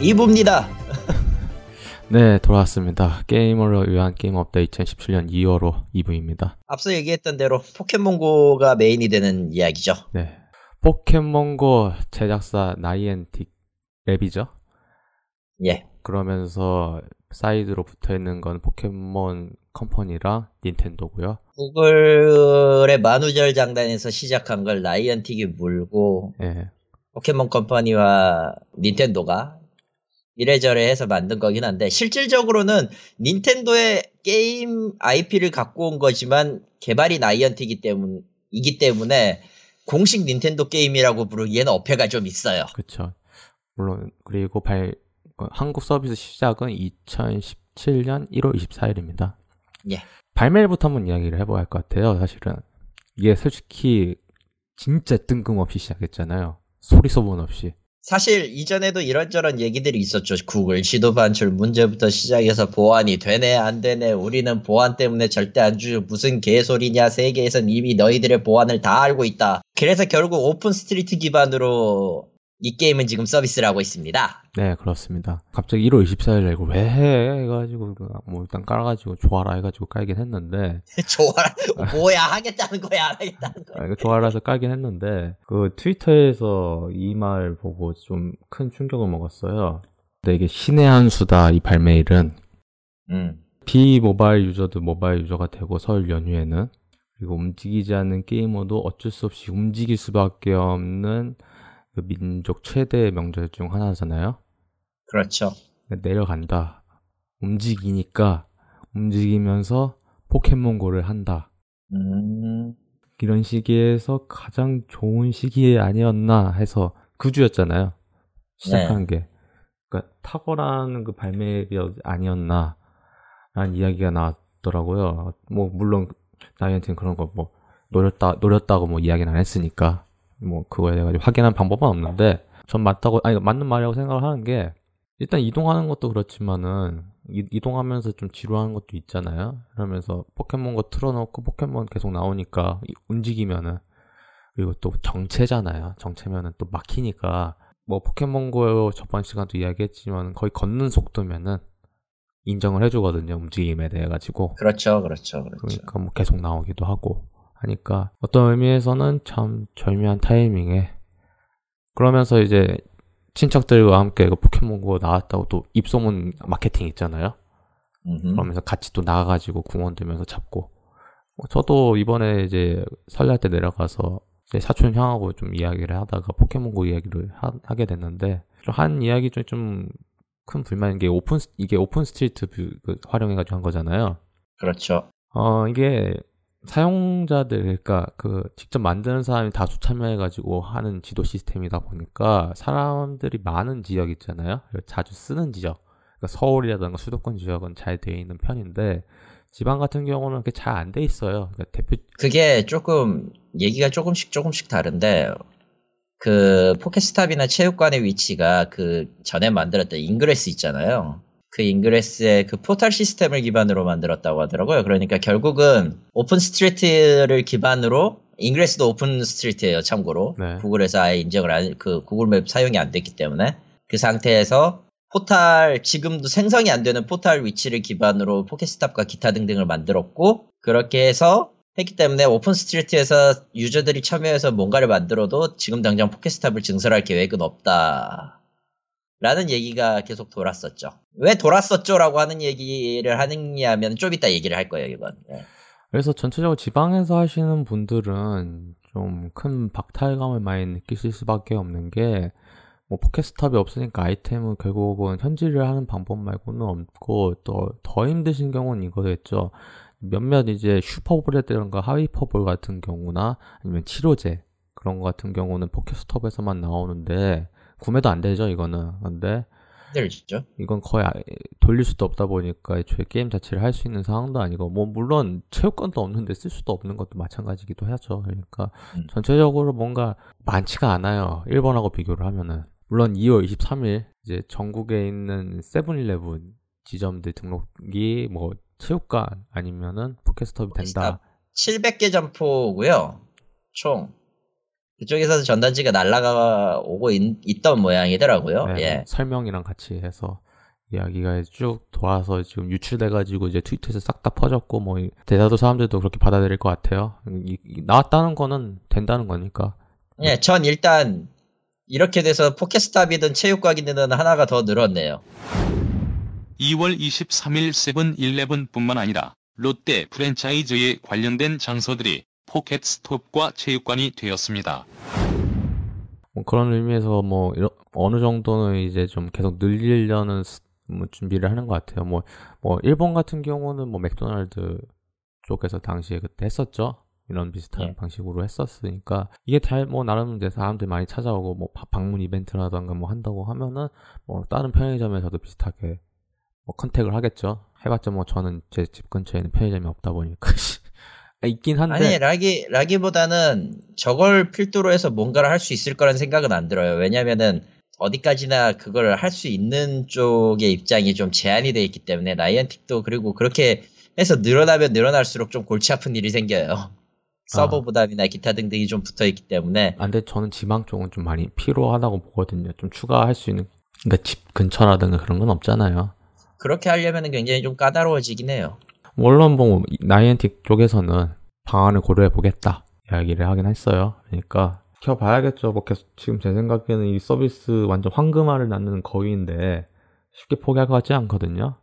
2부입니다. 네, 돌아왔습니다. 게이머를 위한 게임 업데이트 2017년 2월호 2부입니다. 앞서 얘기했던 대로 포켓몬고가 메인이 되는 이야기죠. 네. 포켓몬고 제작사 Niantic Lab이죠. 예. 그러면서 사이드로 붙어 있는 건 포켓몬 컴퍼니랑 닌텐도고요. 구글의 만우절 장난에서 시작한 걸 Niantic이 물고 예. 포켓몬 컴퍼니와 닌텐도가 이래저래 해서 만든 거긴 한데 실질적으로는 닌텐도의 게임 IP를 갖고 온 거지만 개발이 나이언틱이기 때문 이기 때문에 공식 닌텐도 게임이라고 부르기에는 어폐가 좀 있어요. 그렇죠. 물론 그리고 발 어, 한국 서비스 시작은 2017년 1월 24일입니다. 예. 발매일부터 한번 이야기를 해봐야 할 것 같아요. 사실은 이게 솔직히 진짜 뜬금없이 시작했잖아요. 소리 소문 없이. 사실 이전에도 이런저런 얘기들이 있었죠. 구글 지도 반출 문제부터 시작해서 보안이 되네 안 되네 우리는 보안 때문에 절대 안 주죠. 무슨 개소리냐 세계에선 이미 너희들의 보안을 다 알고 있다. 그래서 결국 Open Street 기반으로 이 게임은 지금 서비스를 하고 있습니다. 네, 그렇습니다. 갑자기 1월 24일에 이거 왜 해? 해가지고, 그 뭐, 일단 깔아가지고, 좋아라 해가지고 깔긴 했는데, 좋아라 뭐야 하겠다는 거야 안 하겠다는 거야. 아, 이거 좋아라 해서 깔긴 했는데, 그 트위터에서 이 말 보고 좀 큰 충격을 먹었어요. 근데 이게 신의 한 수다, 이 발매일은. 음. 비모바일 유저도 모바일 유저가 되고, 설 연휴에는. 그리고 움직이지 않는 게이머도 어쩔 수 없이 움직일 수밖에 없는 그 민족 최대 명절 중 하나잖아요. 그렇죠. 내려간다. 움직이니까 움직이면서 포켓몬고를 한다. 음. 이런 시기에서 가장 좋은 시기에 아니었나 해서 그 주였잖아요. 시작한 게. 그러니까 탁월한 그 발매일이 아니었나 라는 이야기가 나왔더라고요. 뭐 물론 나이한테는 그런 거 뭐 노렸다 노렸다고 뭐 이야기는 안 했으니까 뭐 그거에 대해 확인한 방법은 없는데 전 맞다고 아니 맞는 말이라고 생각을 하는 게 일단 이동하는 것도 그렇지만은 이, 동하면서좀 지루한 것도 있잖아요. 그러면서 포켓몬고 틀어놓고 포켓몬 계속 나오니까 움직이면은 그리고 또 정체잖아요. 정체면은 또 막히니까 뭐 포켓몬고 저번 시간도 이야기했지만 거의 걷는 속도면은 인정을 해주거든요. 움직임에 대해 가지고. 그렇죠, 그렇죠, 그렇죠. 그러니까 뭐 계속 나오기도 하고. 하니까 어떤 의미에서는 참 절묘한 타이밍에 그러면서 이제 친척들과 함께 그 포켓몬고 나왔다고 또 입소문 마케팅 있잖아요. 음흠. 그러면서 같이 또 나가가지고 공원 돌면서 잡고. 뭐 저도 이번에 이제 설날 때 내려가서 사촌 형하고 좀 이야기를 하다가 포켓몬고 이야기를 하, 게 됐는데 좀한 이야기 중에 좀큰 불만인 게 오픈 이게 Open Street View 그 활용해가지고 한 거잖아요. 그렇죠. 어 이게 사용자들 그러니까 그 직접 만드는 사람이 다수 참여해 가지고 하는 지도 시스템이다 보니까 사람들이 많은 지역 있잖아요. 자주 쓰는 지역. 그러니까 서울이라든가 수도권 지역은 잘 되어 있는 편인데 지방 같은 경우는 그게 잘 안 돼 있어요. 그러니까 대표 그게 조금 얘기가 조금씩 조금씩 다른데 그 포켓스탑이나 체육관의 위치가 그 전에 만들었던 Ingress 있잖아요. 그 Ingress의 그 포탈 시스템을 기반으로 만들었다고 하더라고요. 그러니까 결국은 Open Street를 기반으로 Ingress도 Open Street예요. 참고로 네. 구글에서 아예 인정을 안, 그 구글 맵 사용이 안 됐기 때문에 그 상태에서 포탈 지금도 생성이 안 되는 포탈 위치를 기반으로 포켓스탑과 기타 등등을 만들었고 그렇게 해서 했기 때문에 Open Street에서 유저들이 참여해서 뭔가를 만들어도 지금 당장 포켓스탑을 증설할 계획은 없다. 라는 얘기가 계속 돌았었죠. 왜 돌았었죠? 라고 하는 얘기를 하느냐 하면 좀 이따 얘기를 할 거예요, 이건. 네. 그래서 전체적으로 지방에서 하시는 분들은 좀 큰 박탈감을 많이 느끼실 수밖에 없는 게, 뭐 포켓스탑이 없으니까 아이템은 결국은 현질을 하는 방법 말고는 없고, 또 더 힘드신 경우는 이거겠죠. 몇몇 이제 슈퍼볼이라든가 하이퍼볼 같은 경우나 아니면 치료제 그런 거 같은 경우는 포켓스톱에서만 나오는데, 구매도 안 되죠, 이거는. 근데 힘들죠. 이건 거의 아, 돌릴 수도 없다 보니까 애초에 게임 자체를 할 수 있는 상황도 아니고 뭐 물론 체육관도 없는데 쓸 수도 없는 것도 마찬가지기도 하죠. 그러니까 음. 전체적으로 뭔가 많지가 않아요. 일본하고 비교를 하면은 물론 2월 23일 이제 전국에 있는 세븐일레븐 지점들 등록이 뭐 체육관 아니면은 포켓스톱이 된다. 700개 점포고요. 총 그쪽에서 전단지가 날라가 오고 있, 던 모양이더라고요. 네, 예. 설명이랑 같이 해서 이야기가 쭉 돌아서 지금 유출돼가지고 이제 트위터에서 싹 다 퍼졌고 뭐 대다수 사람들도 그렇게 받아들일 것 같아요. 이, 이, 나왔다는 거는 된다는 거니까. 예, 전 일단 이렇게 돼서 포켓스탑이든 체육관이든 하나가 더 늘었네요. 2월 23일 세븐일레븐뿐만 아니라 롯데 프랜차이즈에 관련된 장소들이 포켓 스톱과 체육관이 되었습니다. 뭐 그런 의미에서 뭐 이런, 어느 정도는 이제 좀 계속 늘리려는 뭐 준비를 하는 것 같아요. 뭐, 뭐 일본 같은 경우는 뭐 맥도날드 쪽에서 당시에 그때 했었죠. 이런 비슷한 예. 방식으로 했었으니까 이게 잘 뭐 나름 이제 사람들 많이 찾아오고 뭐 바- 방문 이벤트라던가 뭐 한다고 하면은 뭐 다른 편의점에서도 비슷하게 뭐 컨택을 하겠죠. 해봤자 뭐 저는 제 집 근처에는 편의점이 없다 보니까 아, 있긴 한데 아니 라기 라기보다는 저걸 필두로 해서 뭔가를 할 수 있을 거란 생각은 안 들어요. 왜냐면은 어디까지나 그걸 할 수 있는 쪽의 입장이 좀 제한이 돼 있기 때문에 라이언틱도 그리고 그렇게 해서 늘어나면 늘어날수록 좀 골치 아픈 일이 생겨요. 서버 부담이나 기타 등등이 좀 붙어 있기 때문에 아, 근데 저는 지방 쪽은 좀 많이 필요하다고 보거든요. 좀 추가할 수 있는, 그러니까 집 근처라든가 그런 건 없잖아요. 그렇게 하려면 굉장히 좀 까다로워지긴 해요. 물론 뭐 나이엔틱 쪽에서는 방안을 고려해 보겠다 이야기를 하긴 했어요. 그러니까 지켜봐야겠죠. 뭐 계속 지금 제 생각에는 이 서비스 완전 황금알을 낳는 거위인데 쉽게 포기할 것 같지 않거든요.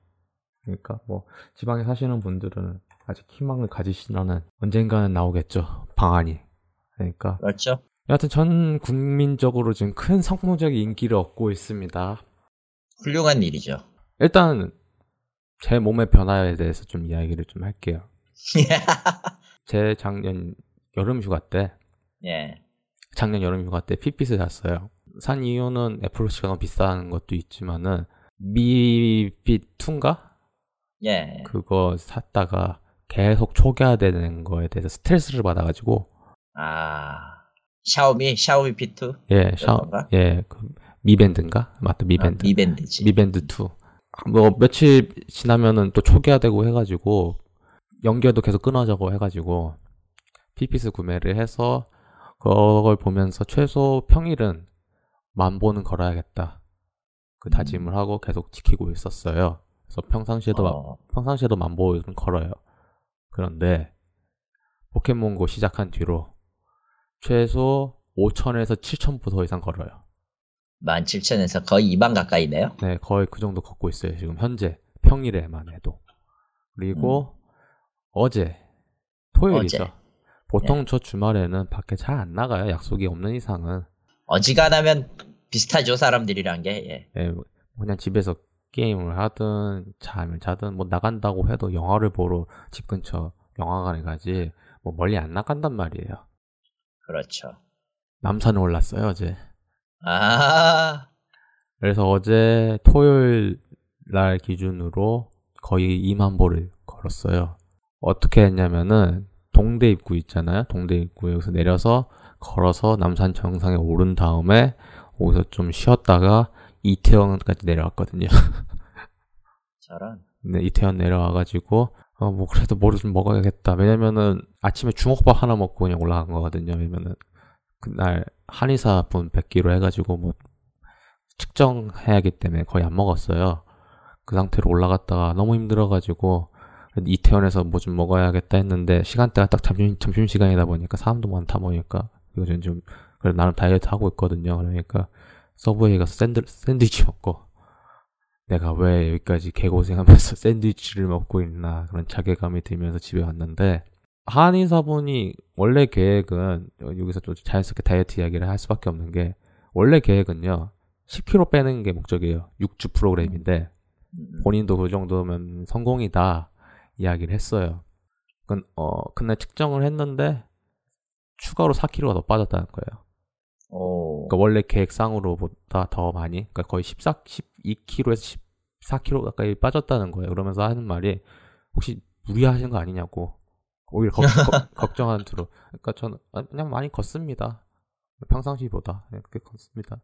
그러니까 뭐 지방에 사시는 분들은 아직 희망을 가지시라는 언젠가는 나오겠죠. 방안이. 그러니까 그렇죠? 여하튼 전 국민적으로 지금 큰 성공적인 인기를 얻고 있습니다. 훌륭한 일이죠. 일단 제 몸의 변화에 대해서 좀 이야기를 좀 할게요. 제 작년 여름 휴가 때, 예. 작년 여름 휴가 때 핏빛을 샀어요. 산 이유는 애플워치가 너무 비싼 것도 있지만은 미빛 2인가? 예. 그거 샀다가 계속 초기화되는 거에 대해서 스트레스를 받아가지고 아. 샤오미 샤오미 P2 예, 샤, 그건가? 예, 그 미밴드인가? 맞다, 미밴드. 아, 미밴드지. 미밴드 2. 뭐 며칠 지나면은 또 초기화되고 해가지고 연결도 계속 끊어져고 해가지고 PPS 구매를 해서 그걸 보면서 최소 평일은 만 보는 걸어야겠다. 그 다짐을 하고 계속 지키고 있었어요. 그래서 평상시에도 마- 어, 평상시에도 만 보는 걸어요. 그런데 포켓몬고 시작한 뒤로 최소 5천에서 7천 보더 이상 걸어요. 17,000에서 거의 2만 가까이네요. 네, 거의 그 정도 걷고 있어요. 지금 현재 평일에만 해도. 그리고 어제 토요일이죠. 어제. 보통 저 주말에는 밖에 잘 안 나가요. 약속이 없는 이상은 어지간하면 비슷하죠 사람들이란 게. 예. 예, 뭐 그냥 집에서 게임을 하든 자면 자든 뭐 나간다고 해도 영화를 보러 집 근처 영화관에 가지 뭐 멀리 안 나간단 말이에요. 그렇죠. 남산에 올랐어요 어제. 아, 그래서 어제 토요일 날 기준으로 거의 2만 보를 걸었어요. 어떻게 했냐면은 동대 입구 있잖아요. 동대 입구에서 내려서 걸어서 남산 정상에 오른 다음에 거기서 좀 쉬었다가 이태원까지 내려왔거든요. 저런. 근데 이태원 내려와가지고 어 뭐 그래도 뭐를 좀 먹어야겠다. 왜냐면은 아침에 주먹밥 하나 먹고 그냥 올라간 거거든요. 왜냐면은 그날 한의사 분 뵙기로 해가지고 뭐 측정해야 하기 때문에 거의 안 먹었어요. 그 상태로 올라갔다가 너무 힘들어가지고 이태원에서 뭐 좀 먹어야겠다 했는데 시간대가 딱 점심 점심 시간이다 보니까 사람도 많다 보니까 이거 좀, 좀 그래 나름 다이어트 하고 있거든요. 그러니까 서브웨이 가서 샌드, 샌드위치 먹고 내가 왜 여기까지 개고생하면서 샌드위치를 먹고 있나 그런 자괴감이 들면서 집에 왔는데 한의사분이 원래 계획은 여기서 좀 자연스럽게 다이어트 이야기를 할 수밖에 없는 게 원래 계획은요 10kg 빼는 게 목적이에요 6주 프로그램인데 음, 본인도 그 정도면 성공이다 이야기를 했어요. 그, 어, 근데 측정을 했는데 추가로 4kg가 더 빠졌다는 거예요. 오. 그러니까 원래 계획상으로보다 더 많이, 그러니까 거의 14, 12kg에서 14kg 가까이 빠졌다는 거예요. 그러면서 하는 말이 혹시 무리하신 거 아니냐고 오히려 걱, 걱- 걱정한 투로. 그러니까 저는 아, 그냥 많이 걷습니다. 평상시보다 그렇게 걷습니다.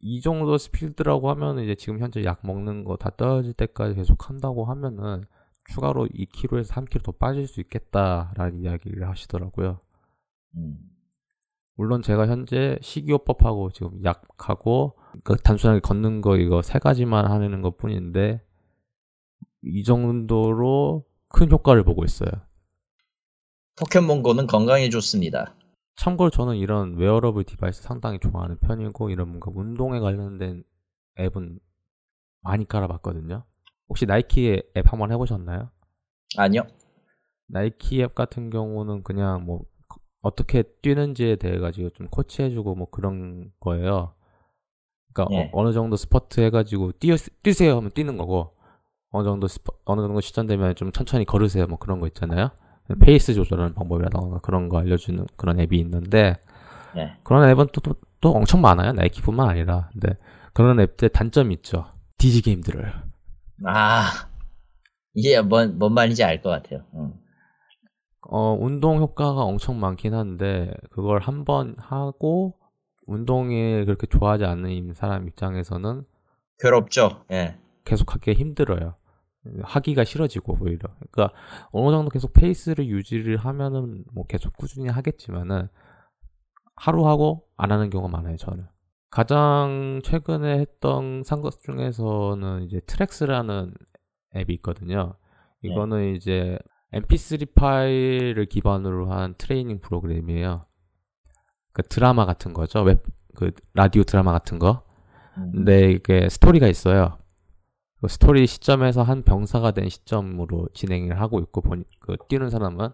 이 정도 스피드라고 하면 이제 지금 현재 약 먹는 거 다 떨어질 때까지 계속 한다고 하면은 추가로 2kg에서 3kg 더 빠질 수 있겠다라는 이야기를 하시더라고요. 음. 물론 제가 현재 식이요법하고 지금 약하고 그 단순하게 걷는 거 이거 세 가지만 하는 것 뿐인데 이 정도로 큰 효과를 보고 있어요. 포켓몬고는 건강에 좋습니다. 참고로 저는 이런 wearable device 상당히 좋아하는 편이고 이런 뭔가 운동에 관련된 앱은 많이 깔아봤거든요. 혹시 나이키 앱 한번 해보셨나요? 아니요. 나이키 앱 같은 경우는 그냥 뭐 어떻게 뛰는지에 대해 가지고 좀 코치해주고 뭐 그런 거예요. 그러니까 예. 어, 느 정도 스퍼트 해가지고 뛰 뛰세요 하면 뛰는 거고 어느 정도 스퍼, 어느 정도 시점 되면 좀 천천히 걸으세요 뭐 그런 거 있잖아요. 페이스 조절하는 방법이라던가 그런 거 알려주는 그런 앱이 있는데 예. 그런 앱은 또, 또, 또 엄청 많아요. 나이키뿐만 아니라. 근데 그런 앱들 단점이 있죠. 뒤지기 힘들어요. 아, 이게 뭔, 뭔 말인지 알 것 같아요. 응. 어, 운동 효과가 엄청 많긴 한데, 그걸 한 번 하고, 운동에 그렇게 좋아하지 않는 사람 입장에서는 괴롭죠. 예. 계속하기 힘들어요. 하기가 싫어지고, 오히려. 그러니까, 어느 정도 계속 페이스를 유지를 하면은, 뭐 계속 꾸준히 하겠지만은, 하루 하고 안 하는 경우가 많아요, 저는. 가장 최근에 했던 산 것 중에서는 이제 트랙스라는 앱이 있거든요. 이거는 이제 mp3 파일을 기반으로 한 트레이닝 프로그램이에요. 그 드라마 같은 거죠. 웹, 그 라디오 드라마 같은 거. 음. 근데 이게 스토리가 있어요. 그 스토리 시점에서 한 병사가 된 시점으로 진행을 하고 있고 보니 그 뛰는 사람은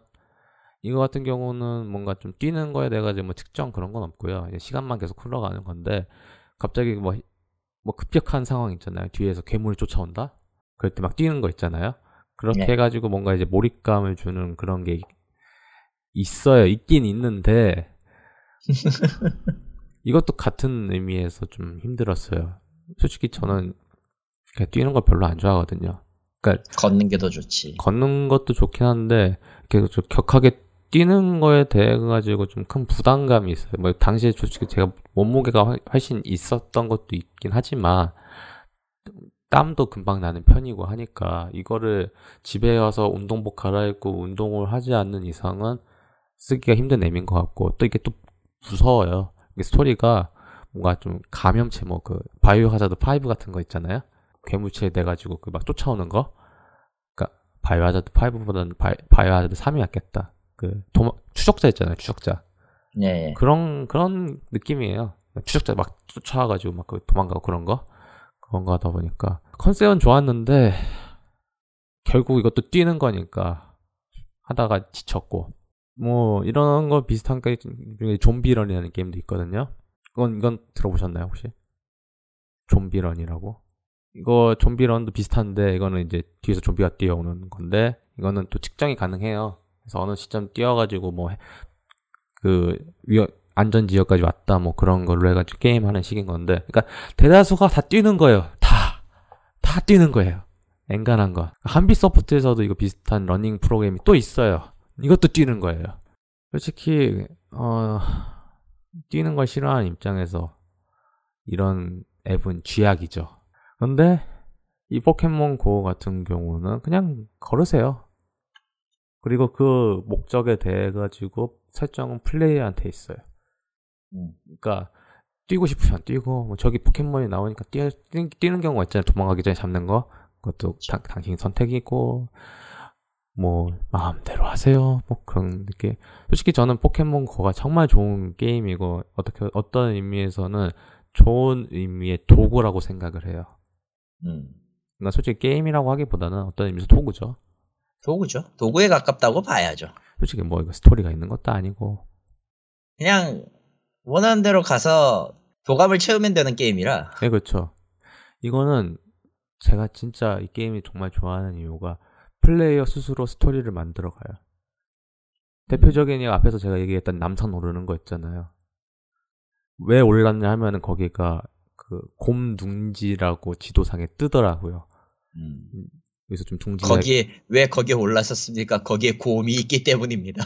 이거 같은 경우는 뭔가 좀 뛰는 거에 대해 가지고 뭐 특정 그런 건 없고요. 시간만 계속 흘러가는 건데 갑자기 뭐, 뭐 급격한 상황 있잖아요. 뒤에서 괴물이 쫓아온다? 그럴 때 막 뛰는 거 있잖아요. 그렇게 네. 해가지고 뭔가 이제 몰입감을 주는 그런 게 있어요. 있긴 있는데 이것도 같은 의미에서 좀 힘들었어요. 솔직히 저는 그냥 뛰는 걸 별로 안 좋아하거든요. 그러니까 걷는 게 더 좋지. 걷는 것도 좋긴 한데 이렇게 좀 격하게 뛰는 거에 대해 가지고 좀 큰 부담감이 있어요. 뭐 당시에 솔직히 제가 몸무게가 훨- 훨씬 있었던 것도 있긴 하지만 땀도 금방 나는 편이고 하니까 이거를 집에 와서 운동복 갈아입고 운동을 하지 않는 이상은 쓰기가 힘든 앱인 것 같고 또 이게 또 무서워요. 이게 스토리가 뭔가 좀 감염체 뭐 그 바이오 하자드 5 같은 거 있잖아요. 괴물체 돼가지고 그 막 쫓아오는 거. 그러니까 바이오 하자드 5보다는 바이, 바이오 하자드 3이 낫겠다. 그 도마, 추적자 있잖아요. 추적자. 예, 예. 그런 그런 느낌이에요. 추적자 막 쫓아와가지고 막그 도망가고 그런 거 그런 거 하다 보니까 컨셉은 좋았는데 결국 이것도 뛰는 거니까 하다가 지쳤고 뭐 이런 거 비슷한 게 중에 좀비런이라는 게임도 있거든요. 이건 이건 들어보셨나요 혹시? 좀비런이라고? 이거 좀비런도 비슷한데 이거는 이제 뒤에서 좀비가 뛰어오는 건데 이거는 또 측정이 가능해요. 그래서 어느 시점 뛰어가지고 뭐 그 위험 안전 지역까지 왔다 뭐 그런 걸로 해가지고 게임 하는 식인 건데 그러니까 대다수가 다 뛰는 거예요. 다 다 뛰는 거예요. 엔간한 거. 한빛소프트에서도 이거 비슷한 러닝 프로그램이 또 있어요. 이것도 뛰는 거예요. 솔직히 어 뛰는 걸 싫어하는 입장에서 이런 앱은 쥐약이죠 근데 이 포켓몬 고 같은 경우는 그냥 걸으세요 그리고 그 목적에 대해 가지고 설정은 플레이어한테 있어요. 음. 그러니까 뛰고 싶으면 뛰고 뭐 저기 포켓몬이 나오니까 뛰, 뛰, 뛰는 경우가 있잖아요. 도망가기 전에 잡는 거. 그것도 당, 당신 선택이고 뭐 마음대로 하세요. 뭐 그런 느낌. 솔직히 저는 포켓몬 고가 정말 좋은 게임이고 어떻게 어떤 의미에서는 좋은 의미의 도구라고 생각을 해요. 음. 그러니까 솔직히 게임이라고 하기보다는 어떤 의미에서 도구죠. 도구죠. 도구에 가깝다고 봐야죠. 솔직히 뭐 이거 스토리가 있는 것도 아니고 그냥 원하는 대로 가서 도감을 채우면 되는 게임이라. 네, 그렇죠. 이거는 제가 진짜 이 게임이 정말 좋아하는 이유가 플레이어 스스로 스토리를 만들어 가요. 대표적인 이 앞에서 제가 얘기했던 남산 오르는 거 있잖아요. 왜 올랐냐 하면은 거기가 그 곰둥지라고 지도상에 뜨더라고요. 음. 그래서 좀 둥지가 거기에 왜 거기에 올랐었습니까? 거기에 곰이 있기 때문입니다.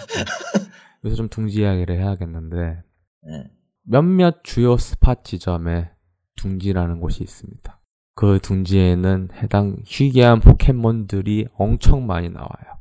그래서 좀 둥지 이야기를 해야겠는데 예. 몇몇 주요 스팟 지점에 둥지라는 곳이 있습니다. 그 둥지에는 해당 희귀한 포켓몬들이 엄청 많이 나와요.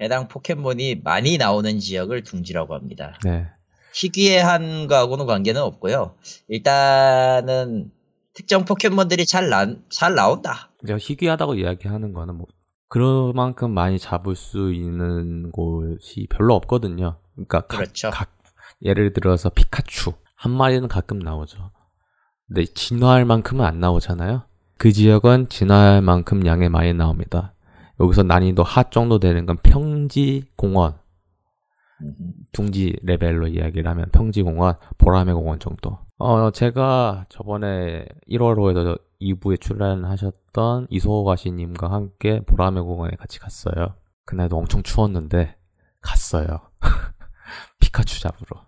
해당 포켓몬이 많이 나오는 지역을 둥지라고 합니다. 네. 희귀한 거하고는 관계는 없고요. 일단은 특정 포켓몬들이 잘, 나, 잘 나온다. 제가 희귀하다고 이야기하는 거는 뭐 그만큼 많이 잡을 수 있는 곳이 별로 없거든요. 그러니까 각- 그렇죠. 각, 예를 들어서 피카츄 한 마리는 가끔 나오죠. 근데 진화할 만큼은 안 나오잖아요. 그 지역은 진화할 만큼 양이 많이 나옵니다. 여기서 난이도 하 정도 되는 건 평지 공원, 음, 둥지 레벨로 이야기를 하면 평지 공원, 보라매 공원 정도. 어, 제가 저번에 1월호에서 2부에 출연하셨던 이소가시님과 함께 보라매 공원에 같이 갔어요. 그날도 엄청 추웠는데 갔어요. 피카츄 잡으러.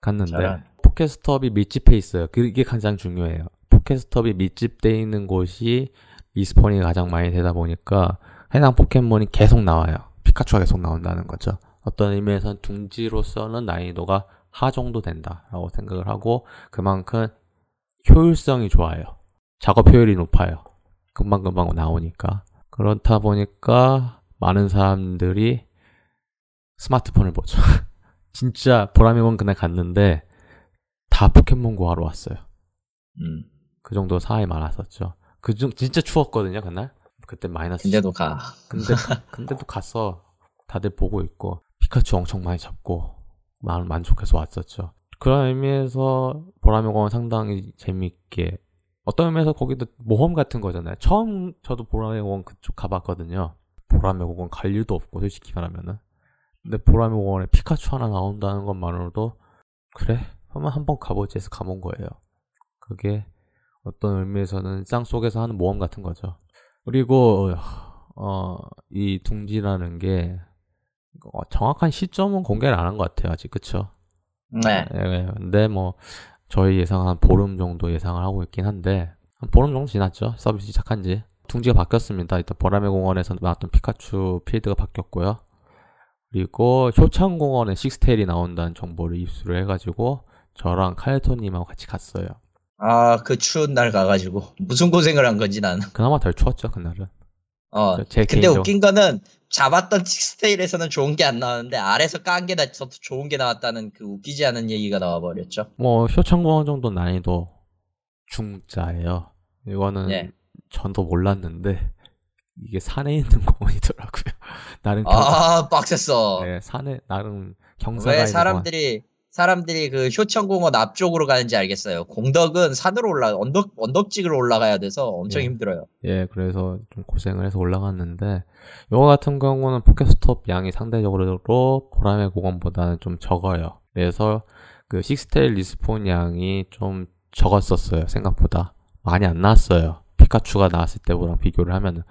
갔는데 저런. 포켓스톱이 밀집해 있어요. 그게 가장 중요해요. 포켓스톱이 밀집돼 있는 곳이 respawn이 가장 많이 되다 보니까 해당 포켓몬이 계속 나와요. 피카츄가 계속 나온다는 거죠. 어떤 의미에서는 둥지로서는 난이도가 하 정도 된다라고 생각을 하고 그만큼 효율성이 좋아요. 작업 효율이 높아요. 금방금방 나오니까. 그렇다 보니까 많은 사람들이 스마트폰을 보죠. 진짜 보라매몬 그날 갔는데 다 포켓몬고 하러 왔어요. 음. 그 정도 사람이 많았었죠. 그중 진짜 추웠거든요 그날. 그때 마이너스. 근데도 가. 근데 근데도 갔어. 다들 보고 있고 피카츄 엄청 많이 잡고 마음 만족해서 왔었죠. 그런 의미에서 보라매 공원 상당히 재밌게 어떤 의미에서 거기도 모험 같은 거잖아요. 처음 저도 보라매 공원 그쪽 가봤거든요. 보라매 공원 갈 일도 없고 솔직히 말하면은. 근데 보라매 공원에 피카츄 하나 나온다는 것만으로도 그래 한번 한번 가보지 해서 가본 거예요. 그게 어떤 의미에서는 쌍 속에서 하는 모험 같은 거죠. 그리고 어, 이 둥지라는 게 어, 정확한 시점은 공개를 안 한 것 같아요 아직 그쵸? 네. 예, 근데 뭐 저희 예상 한 보름 정도 예상을 하고 있긴 한데 한 보름 정도 지났죠 서비스 시작한 지 둥지가 바뀌었습니다 일단 보라매 공원에서 나왔던 피카츄 필드가 바뀌었고요 그리고 효창 공원에 식스테일이 나온다는 정보를 입수를 해가지고 저랑 칼토님하고 같이 갔어요 아, 그 추운 날 가가지고. 무슨 고생을 한 건지 나는. 그나마 덜 추웠죠 그날은 어. 제 근데 개인적- 웃긴 거는 잡았던 칙스테일에서는 좋은 게 안 나왔는데 아래서 깐게더 좋은 게 나왔다는 그 웃기지 않은 얘기가 나와버렸죠. 뭐 효창공원 정도 난이도 중자예요. 이거는 네. 전도 몰랐는데 이게 산에 있는 공원이더라고요. 나름 경, 아, 빡셌어. 네, 산에 나름 경사가 왜 있는 사람들이 사람들이 그 효천공원 앞쪽으로 가는지 알겠어요. 공덕은 산으로 올라 언덕 언덕직으로 올라가야 돼서 엄청 예. 힘들어요. 예, 그래서 좀 고생을 해서 올라갔는데 이거 같은 경우는 포켓스톱 양이 상대적으로 보라매 공원보다는 좀 적어요. 그래서 그 식스테일 respawn 양이 좀 적었었어요. 생각보다 많이 안 나왔어요. 피카츄가 나왔을 때보다 비교를 하면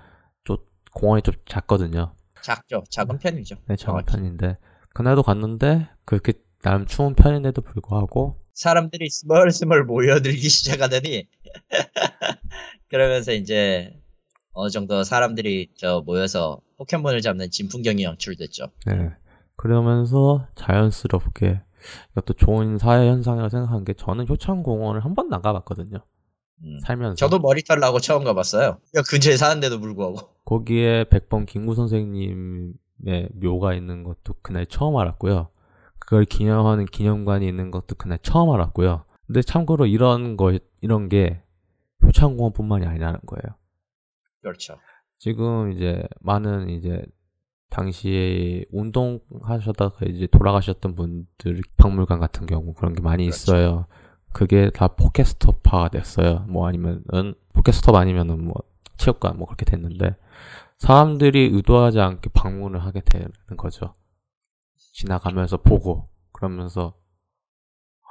좀 공원이 좀 작거든요. 작죠. 작은 편이죠. 네, 작은 정확히. 편인데 그날도 갔는데 그렇게 나름 추운 편인데도 불구하고 사람들이 스멀스멀 모여들기 시작하더니 그러면서 이제 어느 정도 사람들이 저 모여서 포켓몬을 잡는 진풍경이 연출됐죠. 네 그러면서 자연스럽게 이것도 좋은 사회 현상이라고 생각한 게 저는 효창공원을 한 번도 안 가봤거든요. 음. 살면서 저도 머리털 나고 처음 가봤어요. 야, 근처에 사는데도 불구하고. 거기에 백범 김구 선생님의 묘가 있는 것도 그날 처음 알았고요. 그걸 기념하는 기념관이 있는 것도 그날 처음 알았고요. 근데 참고로 이런 거 이런 게 효창공원뿐만이 아니라는 거예요. 그렇죠. 지금 이제 많은 이제 당시에 운동하셨다가 이제 돌아가셨던 분들 박물관 같은 경우 그런 게 많이 그렇죠. 있어요. 그게 다 포켓스톱화가 됐어요. 뭐 아니면은 포켓스톱 아니면은 뭐 체육관 뭐 그렇게 됐는데 사람들이 의도하지 않게 방문을 하게 되는 거죠. 지나가면서 보고 그러면서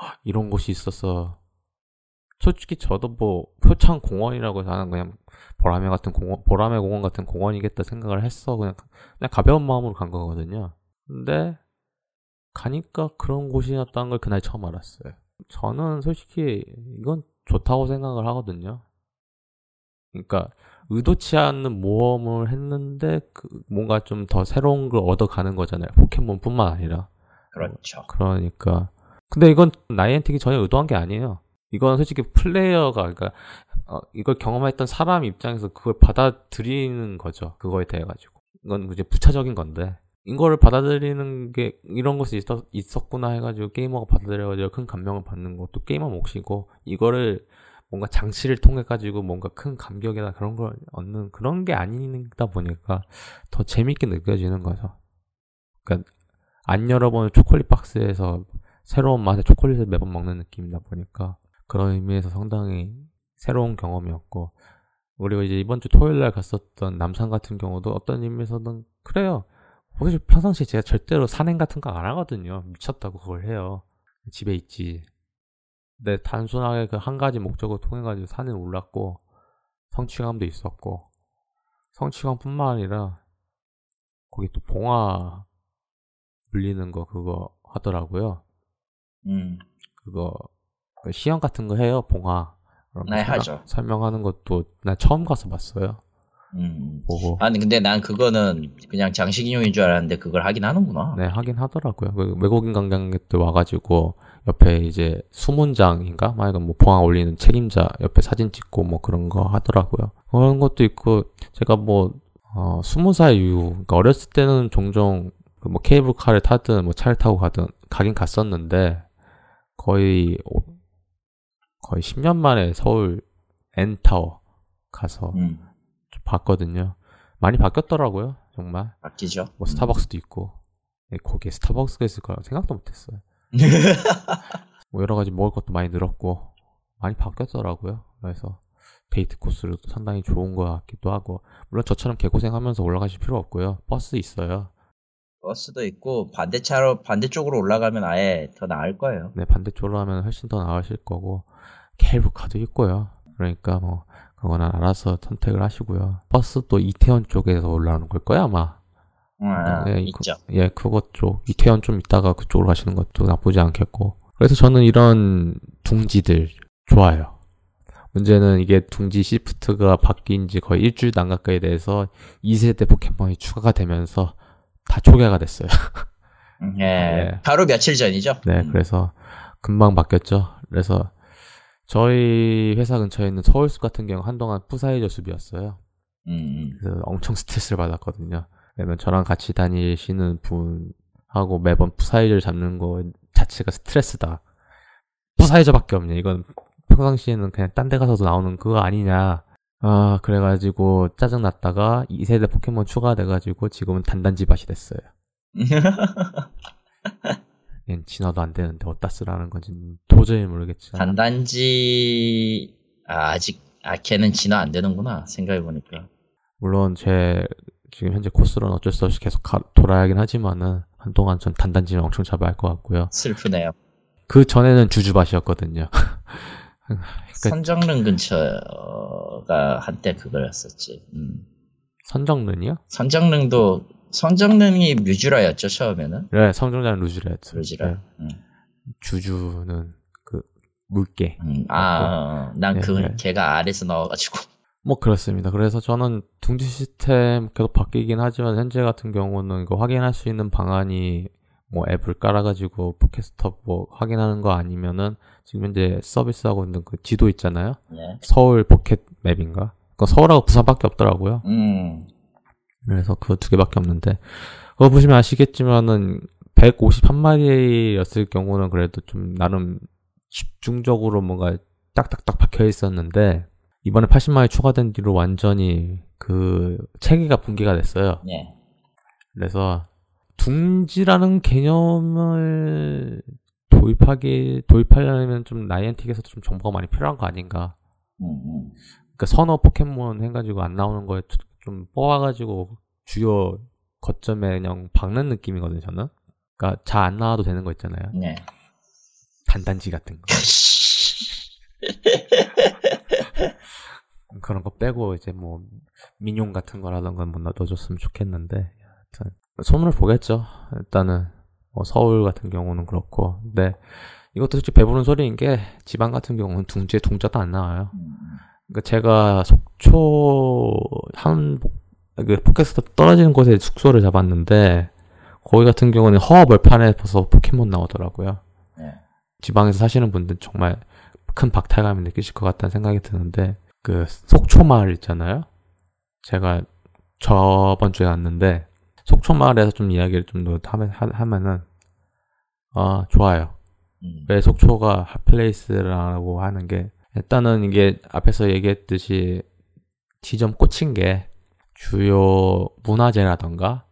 "헉, 이런 곳이 있었어. 솔직히 저도 뭐 표창 공원이라고 하는 그냥 보라매 같은 공원, 보라매 공원 같은 공원이겠다 생각을 했어. 그냥 그냥 가벼운 마음으로 간 거거든요. 근데 가니까 그런 곳이었다는 걸 그날 처음 알았어요. 저는 솔직히 이건 좋다고 생각을 하거든요. 그러니까 의도치 않는 모험을 했는데 그 뭔가 좀 더 새로운 걸 얻어가는 거잖아요. 포켓몬뿐만 아니라. 그렇죠. 그러니까 근데 이건 나이엔틱이 전혀 의도한 게 아니에요. 이건 솔직히 플레이어가 그러니까 어, 이걸 경험했던 사람 입장에서 그걸 받아들이는 거죠. 그거에 대해 가지고 이건 이제 부차적인 건데 이거를 받아들이는 게 이런 것이 있었, 있었구나 해가지고 게이머가 받아들여가지고 큰 감명을 받는 것도 게이머 몫이고 이거를 뭔가 장치를 통해 가지고 뭔가 큰 감격이나 그런 걸 얻는 그런 게 아니다 보니까 더 재밌게 느껴지는 거죠. 그러니까 안 열어본 초콜릿 박스에서 새로운 맛의 초콜릿을 매번 먹는 느낌이다 보니까 그런 의미에서 상당히 새로운 경험이었고 그리고 이제 이번 주 토요일 날 갔었던 남산 같은 경우도 어떤 의미에서는 그래요. 사실 평상시에 제가 절대로 산행 같은 거 안 하거든요. 미쳤다고 그걸 해요. 집에 있지. 네, 단순하게 그 한 가지 목적을 통해 가지고 산에 올랐고 성취감도 있었고 성취감뿐만 아니라 거기 또 봉화 물리는 거 그거 하더라고요. 음. 그거 그 시험 같은 거 해요 봉화. 네, 설명- 하죠. 설명하는 것도 나 처음 가서 봤어요. 음. 보고 아니 근데 난 그거는 그냥 장식인용인 줄 알았는데 그걸 하긴 하는구나. 네 하긴 하더라고요. 그 외국인 관광객들 와가지고 옆에 이제 수문장인가, 만약에 뭐 봉화 올리는 책임자 옆에 사진 찍고 뭐 그런 거 하더라고요. 그런 것도 있고 제가 뭐 어, 스무 살 이후 그러니까 어렸을 때는 종종 그뭐 케이블카를 타든 뭐 차를 타고 가든 가긴 갔었는데 거의 오- 거의 10년 만에 서울 N타워 가서 음. 좀 봤거든요. 많이 바뀌었더라고요, 정말. 바뀌죠. 뭐 스타벅스도 있고 네, 거기에 스타벅스가 있을 거라 생각도 못했어요. 뭐 여러 가지 먹을 것도 많이 늘었고 많이 바뀌었더라고요. 그래서 데이트 코스도 상당히 좋은 것 같기도 하고 물론 저처럼 개고생하면서 올라가실 필요 없고요. 버스 있어요. 버스도 있고 반대차로 반대쪽으로 올라가면 아예 더 나을 거예요. 네 반대쪽으로 하면 훨씬 더 나으실 거고 케이블카도 있고요. 그러니까 뭐 그거는 알아서 선택을 하시고요. 버스도 이태원 쪽에서 올라오는 걸 거야 아마. 음, 예, 있죠. 예, 그것 쪽 이태원 좀 있다가 그쪽으로 가시는 것도 나쁘지 않겠고. 그래서 저는 이런 둥지들 좋아요. 문제는 이게 둥지 시프트가 바뀐 지 거의 일주일도 안 가까이 돼서 2세대 포켓몬이 추가가 되면서 다 초기화가 됐어요. 음, 예. 예. 바로 며칠 전이죠. 네, 음. 그래서 금방 바뀌었죠. 그래서 저희 회사 근처에 있는 서울숲 같은 경우 한동안 푸사이저 숲이었어요. 음, 그래서 엄청 스트레스를 받았거든요. 왜냐면 저랑 같이 다니시는 분하고 매번 푸사이저를 잡는 거 자체가 스트레스다. 푸사이저밖에 없냐. 이건 평상시에는 그냥 딴 데 가서도 나오는 그거 아니냐. 아, 그래가지고 짜증났다가 2세대 포켓몬 추가돼가지고 지금은 단단지밭이 됐어요. 얘는 진화도 안 되는데 어디다 쓰라는 건지 도저히 모르겠지만. 단단지 아, 아직 아 걔는 진화 안 되는구나 생각해 보니까. 물론 제 지금 현재 코스로는 어쩔 수 없이 계속 가- 돌아야 하긴 하지만은 한동안 전 단단지는 엄청 잡아야 할 것 같고요. 슬프네요. 그 전에는 주주밭이었거든요. 선정릉 근처가 한때 그거였었지. 음. 선정른이요? 선정릉도 선정릉이 뮤주라였죠 처음에는. 네, 성종자는 루즈레였어요. 루지라. 네, 음. 주주는 그 물개. 음, 아, 난 네, 그 네. 걔가 아래서 나와가지고. 뭐 그렇습니다. 그래서 저는 둥지 시스템 계속 바뀌긴 하지만 현재 같은 경우는 이거 확인할 수 있는 방안이 뭐 앱을 깔아가지고 포켓스톱 뭐 확인하는 거 아니면은 지금 현재 서비스하고 있는 그 지도 있잖아요. 네. 서울 포켓 맵인가? 그 서울하고 부산밖에 없더라고요. 음. 그래서 그 두 개밖에 없는데 그거 보시면 아시겠지만은 151마리였을 경우는 그래도 좀 나름 집중적으로 뭔가 딱딱딱 박혀 있었는데 이번에 80마리 추가된 뒤로 완전히 그 체계가 붕괴가 됐어요. 네. 그래서 둥지라는 개념을 도입하기 도입하려면 좀 나이엔틱에서도 좀 정보가 많이 필요한 거 아닌가? 음, 음. 그 선어 포켓몬 해가지고 안 나오는 거에 좀 뽑아가지고 주요 거점에 그냥 박는 느낌이거든요, 저는. 그니까 잘 안 나와도 되는 거 있잖아요. 네. 단단지 같은 거. 그런 거 빼고 이제 뭐 민용 같은 거라던가 뭐 넣어줬으면 좋겠는데 하여튼 손을 보겠죠. 일단은 뭐 서울 같은 경우는 그렇고 근데 이것도 솔직히 배부른 소리인 게 지방 같은 경우는 둥지에 둥자도 안 나와요. 음, 그러니까 제가 속초 한그 포켓스톱 떨어지는 곳에 숙소를 잡았는데 거기 같은 경우는 허허 벌판에서 포켓몬 나오더라고요. 네. 지방에서 사시는 분들 정말 큰 박탈감을 느끼실 것 같다는 생각이 드는데 그 속초 마을 있잖아요. 제가 저번 주에 갔는데 속초 마을에서 좀 이야기를 좀더 하면은 아 좋아요. 음. 왜 속초가 핫플레이스라고 하는 게 일단은 이게 앞에서 얘기했듯이 지점 꽂힌 게 주요 문화재라던가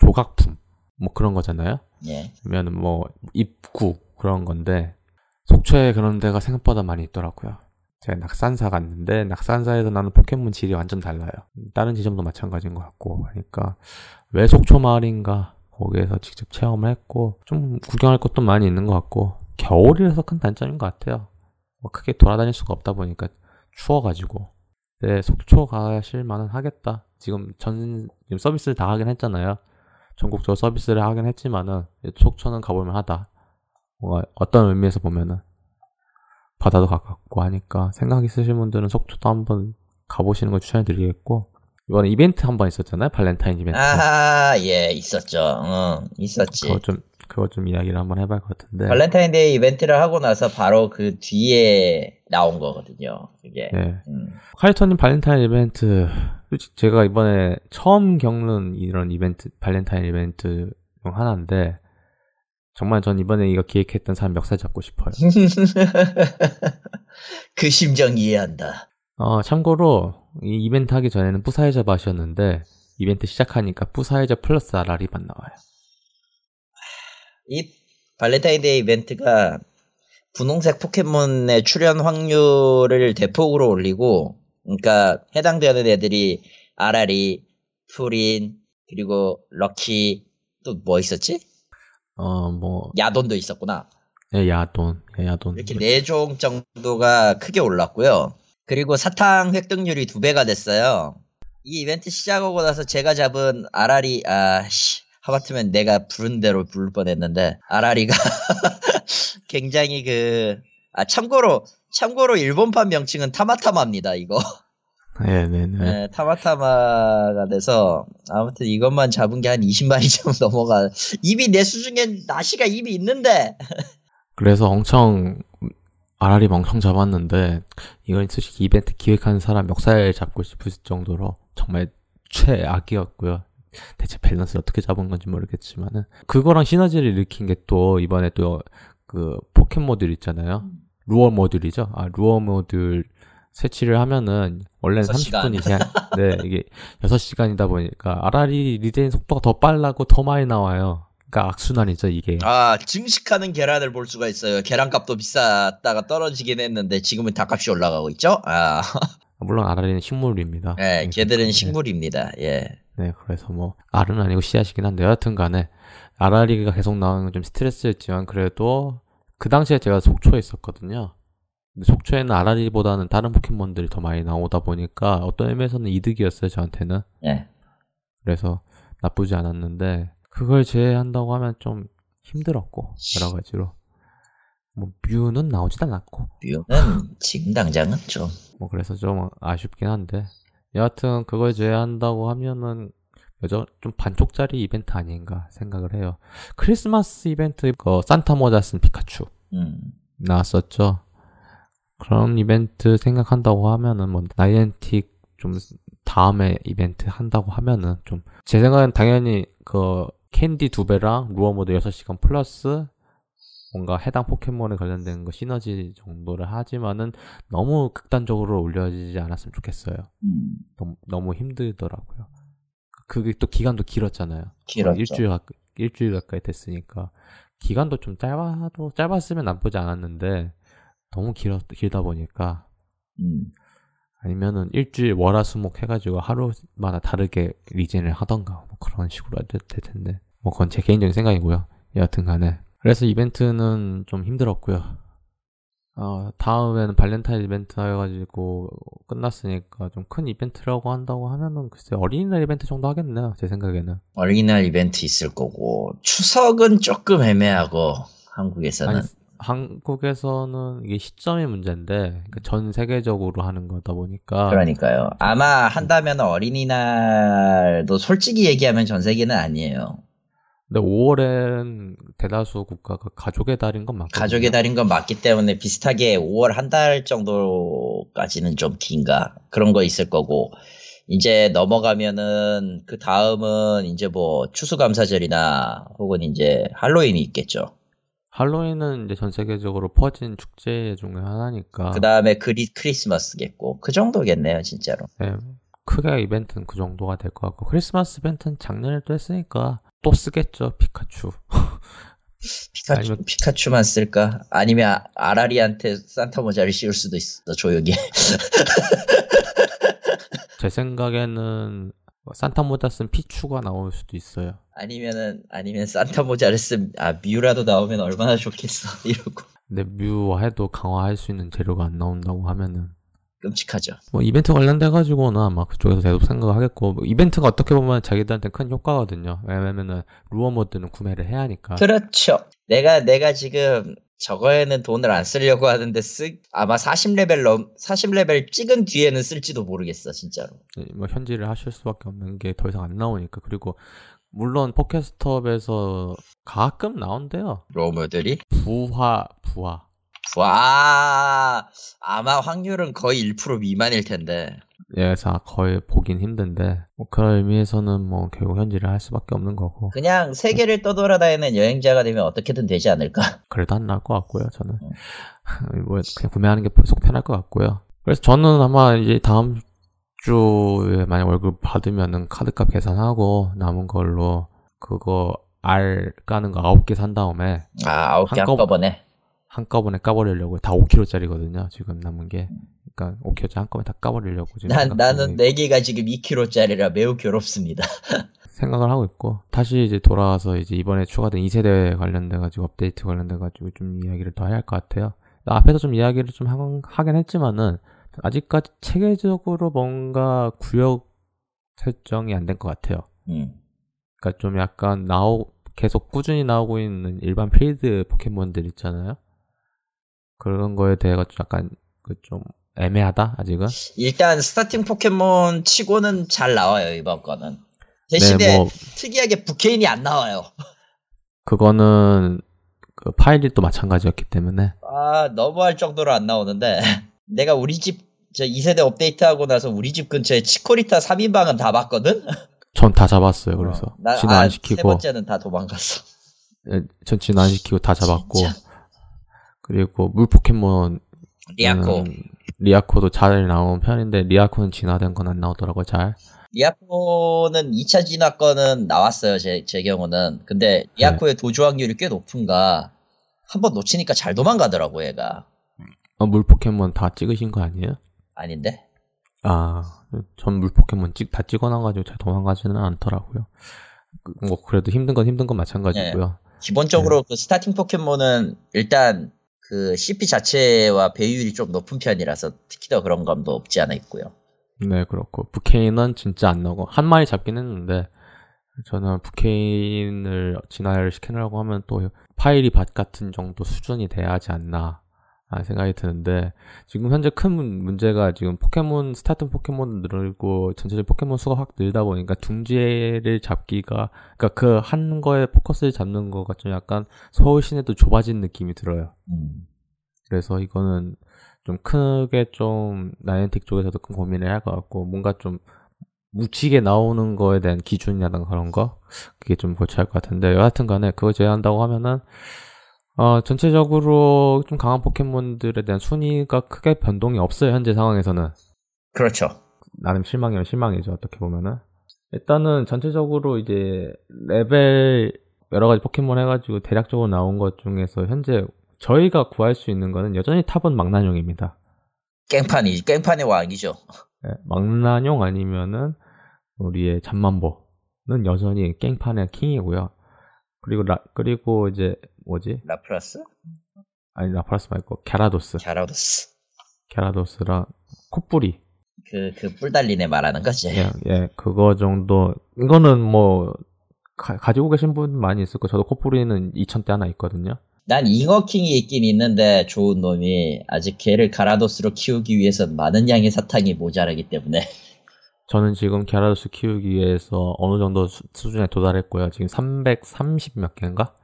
조각품 뭐 그런 거잖아요. 예. 그러면 뭐 입구 그런 건데 속초에 그런 데가 생각보다 많이 있더라고요. 제가 낙산사 갔는데 낙산사에서 나는 포켓몬 질이 완전 달라요. 다른 지점도 마찬가지인 것 같고 그러니까 왜 속초 마을인가 거기에서 직접 체험을 했고 좀 구경할 것도 많이 있는 것 같고 겨울이라서 큰 단점인 것 같아요. 뭐 크게 돌아다닐 수가 없다 보니까 추워가지고 네, 속초 가실 만은 하겠다. 지금 전 지금 서비스를 다 하긴 했잖아요. 전국적으로 서비스를 하긴 했지만은 속초는 가볼만 하다. 뭐 어떤 의미에서 보면은 바다도 가깝고 하니까 생각 있으신 분들은 속초도 한번 가보시는 걸 추천해드리겠고 이번에 이벤트 한 번 있었잖아요. 발렌타인 이벤트. 아, 예, 있었죠. 어, 있었지. 그거 좀 그거 좀 이야기를 한번 해볼 것 같은데. 발렌타인데이 이벤트를 하고 나서 바로 그 뒤에 나온 거거든요. 그게. 네. 음. 카이터님 발렌타인 이벤트 솔직히 제가 이번에 처음 겪는 이런 이벤트 발렌타인 이벤트 중 하나인데 정말 전 이번에 이거 기획했던 사람 멱살 잡고 싶어요. 그 심정 이해한다. 어, 참고로 이 이벤트 하기 전에는 뿌사이저 맛이었는데 이벤트 시작하니까 뿌사이저 플러스 아라리만 나와요. 이 발렌타인데이 이벤트가 분홍색 포켓몬의 출현 확률을 대폭으로 올리고, 그러니까 해당되는 애들이 아라리, 푸린, 그리고 럭키, 또 뭐 있었지? 어, 뭐, 야돈도 있었구나. 예, 야돈, 예, 야돈. 이렇게 네 종 정도가 크게 올랐고요. 그리고 사탕 획득률이 두 배가 됐어요. 이 이벤트 시작하고 나서 제가 잡은 아라리, 아 씨, 하마터면 내가 부른 대로 부를 뻔 했는데 아라리가 굉장히 그, 아 참고로 참고로 일본판 명칭은 타마타마입니다. 이거. 예, 네, 네. 네, 타마타마가 돼서 아무튼 이것만 잡은 게 한 20마리 좀 넘어가. 입이 내 수중엔 나시가 입이 있는데. 그래서 엄청 아라리 엄청 잡았는데 이건 솔직히 이벤트 기획하는 사람 멱살 잡고 싶을 정도로 정말 최악이었고요. 대체 밸런스를 어떻게 잡은 건지 모르겠지만은 그거랑 시너지를 일으킨 게 또 이번에 또 그 포켓 모듈 있잖아요. 루어 모듈이죠. 아 루어 모듈 설치를 하면은 원래는 6시간. 30분이 제한 네 이게 6시간이다 보니까 아라리 regen 속도가 더 빨라고 더 많이 나와요. 그러니까 악순환이죠 이게. 아, 증식하는 계란을 볼 수가 있어요. 계란값도 비쌌다가 떨어지긴 했는데 지금은 닭값이 올라가고 있죠? 아, 물론 아라리는 식물입니다. 네, 걔들은 네. 식물입니다. 예. 네, 그래서 뭐 알은 아니고 씨앗이긴 한데 여하튼 간에 아라리가 계속 나오는 건 좀 스트레스였지만 그래도 그 당시에 제가 속초에 있었거든요. 속초에는 아라리보다는 다른 포켓몬들이 더 많이 나오다 보니까 어떤 의미에서는 이득이었어요 저한테는. 예. 그래서 나쁘지 않았는데 그걸 제외한다고 하면 좀 힘들었고 여러 가지로 뭐 뮤는 나오지도 않았고 뷰는 지금 당장은 좀. 뭐 그래서 좀 아쉽긴 한데 여하튼 그걸 제외한다고 하면은 여전 좀 반쪽짜리 이벤트 아닌가 생각을 해요. 크리스마스 이벤트 그 산타 모자 쓴 피카츄 음. 나왔었죠. 그런 이벤트 생각한다고 하면은 뭐 Niantic 좀 다음에 이벤트 한다고 하면은 좀 제 생각엔 당연히 그 캔디 두 배랑 루어 모드 6시간 플러스 뭔가 해당 포켓몬에 관련된 거 시너지 정도를 하지만은 너무 극단적으로 올려지지 않았으면 좋겠어요. 음. 너무, 너무 힘들더라고요. 그게 또 기간도 길었잖아요. 길었죠. 일주일 가 일주일 가까이 됐으니까 기간도 좀 짧아도 짧았으면 나쁘지 않았는데 너무 길어 길다 보니까 음. 아니면은 일주일 월화수목 해가지고 하루마다 다르게 리젠을 하던가 뭐 그런 식으로 해도 될 텐데 뭐 그건 제 개인적인 생각이고요. 여하튼간에 그래서 이벤트는 좀 힘들었고요. 어, 다음에는 발렌타인 이벤트 해가지고 끝났으니까 좀 큰 이벤트라고 한다고 하면은 글쎄 어린이날 이벤트 정도 하겠네요. 제 생각에는. 어린이날 이벤트 있을 거고 추석은 조금 애매하고 한국에서는 아니, 한국에서는 이게 시점이 문제인데 그러니까 전 세계적으로 하는 거다 보니까 그러니까요. 아마 한다면 어린이날도 솔직히 얘기하면 전 세계는 아니에요. 근데 5월엔 대다수 국가가 가족의 달인 건 맞거든요. 가족의 달인 건 맞기 때문에 비슷하게 5월 한 달 정도까지는 좀 긴가 그런 거 있을 거고 이제 넘어가면은 그 다음은 이제 뭐 추수감사절이나 혹은 이제 할로윈이 있겠죠. 할로윈은 이제 전 세계적으로 퍼진 축제 중에 하나니까. 그 다음에 크리, 크리스마스겠고 그 정도겠네요 진짜로. 네, 크게 이벤트는 그 정도가 될 것 같고 크리스마스 이벤트는 작년에 또 했으니까 또 쓰겠죠 피카츄. 피카츄, 아니면- 피카츄만 쓸까? 아니면 아- 아라리한테 산타 모자를 씌울 수도 있어 조용히. 제 생각에는 산타 모자 쓴 피추가 나올 수도 있어요. 아니면은 아니면 산타 모자를 쓴아 뮤라도 나오면 얼마나 좋겠어 이러고 근데 뮤 해도 강화할 수 있는 재료가 안 나온다고 하면은 끔찍하죠. 뭐 이벤트 관련돼 가지고는 아마 그쪽에서 계속 생각하겠고 뭐 이벤트가 어떻게 보면 자기들한테 큰 효과거든요. 왜냐면은 루어 모드는 구매를 해야 하니까. 그렇죠. 내가 내가 지금 저거에는 돈을 안 쓰려고 하는데 쓰 아마 40레벨 넘 40레벨 찍은 뒤에는 쓸지도 모르겠어 진짜로. 뭐 현질을 하실 수밖에 없는 게 더 이상 안 나오니까 그리고 물론 포켓스톱에서 가끔 나온대요. 루어 모듈이 부화 부화. 와 아마 확률은 거의 1% 미만일 텐데. 예사 거의 보긴 힘든데 뭐 그런 의미에서는 뭐 결국 현질을 할 수밖에 없는 거고. 그냥 세계를 떠돌아다니는 여행자가 되면 어떻게든 되지 않을까? 그래도 안 나을 것 같고요 저는. 뭐 그냥 구매하는 게속 편할 것 같고요. 그래서 저는 아마 이제 다음 주에 만약 월급 받으면은 카드값 계산하고 남은 걸로 그거 알 까는 거 9개 산 다음에 아 아홉 개 한꺼- 한꺼번에. 한꺼번에 까버리려고 다 5kg짜리거든요 지금 남은 게 그러니까 5kg짜리 한꺼번에 다 까버리려고 지금 난 나는 중에 네 개가 지금 2kg짜리라 매우 괴롭습니다. 생각을 하고 있고 다시 이제 돌아와서 이제 이번에 추가된 2세대 관련돼 가지고 업데이트 관련돼 가지고 좀 이야기를 더 해야 할 것 같아요. 앞에서 좀 이야기를 좀 하- 하긴 했지만은 아직까지 체계적으로 뭔가 구역 설정이 안 된 것 같아요. 음. 그러니까 좀 약간 나오 계속 꾸준히 나오고 있는 일반 필드 포켓몬들 있잖아요. 그런 거에 대해 가지고 약간 그 좀 애매하다 아직은. 일단 스타팅 포켓몬 치고는 잘 나와요 이번 거는. 대신에 네, 뭐 특이하게 부케인이 안 나와요. 그거는 그 파일이 또 마찬가지였기 때문에 아 너무할 정도로 안 나오는데 내가 우리 집 저 2세대 업데이트하고 나서 우리 집 근처에 치코리타 3인방은 다 봤거든? 전 다 잡았어요. 그래서 어, 나- 진화 아, 안세 시키고 번째는 다 도망갔어. 예, 전 진화 안 시키고 다 잡았고 진짜. 그리고 물 포켓몬 리아코. 음, 리아코도 잘 나온 편인데 리아코는 진화된 건 안 나오더라고요. 잘. 리아코는 2차 진화 거는 나왔어요 제, 제 경우는. 근데 리아코의 네. 도주 확률이 꽤 높은가. 한 번 놓치니까 잘 도망가더라고 얘가. 어, 물 포켓몬 다 찍으신 거 아니에요? 아닌데? 아, 전 물 포켓몬 찍, 다 찍어놔가지고 잘 도망가지는 않더라고요. 그, 뭐, 그래도 힘든 건 힘든 건 마찬가지고요. 기본적으로 네. 그 starting 포켓몬은 일단 그 CP 자체와 배율이 좀 높은 편이라서 특히 더 그런 감도 없지 않아 있고요. 네, 그렇고. 브케인은 진짜 안 나오고, 한 마리 잡긴 했는데, 저는 브케인을 진화를 시키려고 하면 또 파이리 밭 같은 정도 수준이 돼야 하지 않나, 생각이 드는데, 지금 현재 큰 문- 문제가 지금 포켓몬, 스타트 포켓몬 늘고, 전체적인 포켓몬 수가 확 늘다 보니까 둥지를 잡기가, 그니까 그 한 거에 포커스를 잡는 거가 좀 약간 서울 시내도 좁아진 느낌이 들어요. 음. 그래서 이거는 좀 크게 좀 나이언틱 쪽에서도 큰 고민을 할 것 같고 뭔가 좀 묻히게 나오는 거에 대한 기준이라든가 그런 거 그게 좀 고쳐야 할것 같은데 여하튼 간에 그거 제외한다고 하면은 어 전체적으로 좀 강한 포켓몬들에 대한 순위가 크게 변동이 없어요 현재 상황에서는 그렇죠. 나름 실망이면 실망이죠 어떻게 보면은 일단은 전체적으로 이제 레벨 여러 가지 포켓몬 해가지고 대략적으로 나온 것 중에서 현재 저희가 구할 수 있는 거는 여전히 top은 망나뇽입니다. 깽판이 깽판의 왕이죠. 예, 망나뇽 아니면은 우리의 잠만보는 여전히 깽판의 킹이고요. 그리고 라, 그리고 이제 뭐지? 라플라스? 아니 라파라스 말고 갸라도스, 갸라도스. 갸라도스랑 콧뿌리. 그, 그 뿔 달린 애 말하는 거지. 예, 예, 그거 정도. 이거는 뭐 가, 지고 계신 분 많이 있을 거. 저도 콧뿌리는 2000대 하나 있거든요. 난 잉어킹이 있긴 있는데 좋은 놈이 아직 걔를 가라도스로 키우기 위해선 많은 양의 사탕이 모자라기 때문에 저는 지금 갸라도스 키우기 위해서 어느 정도 수, 수준에 도달했고요. 지금 330 몇 개인가?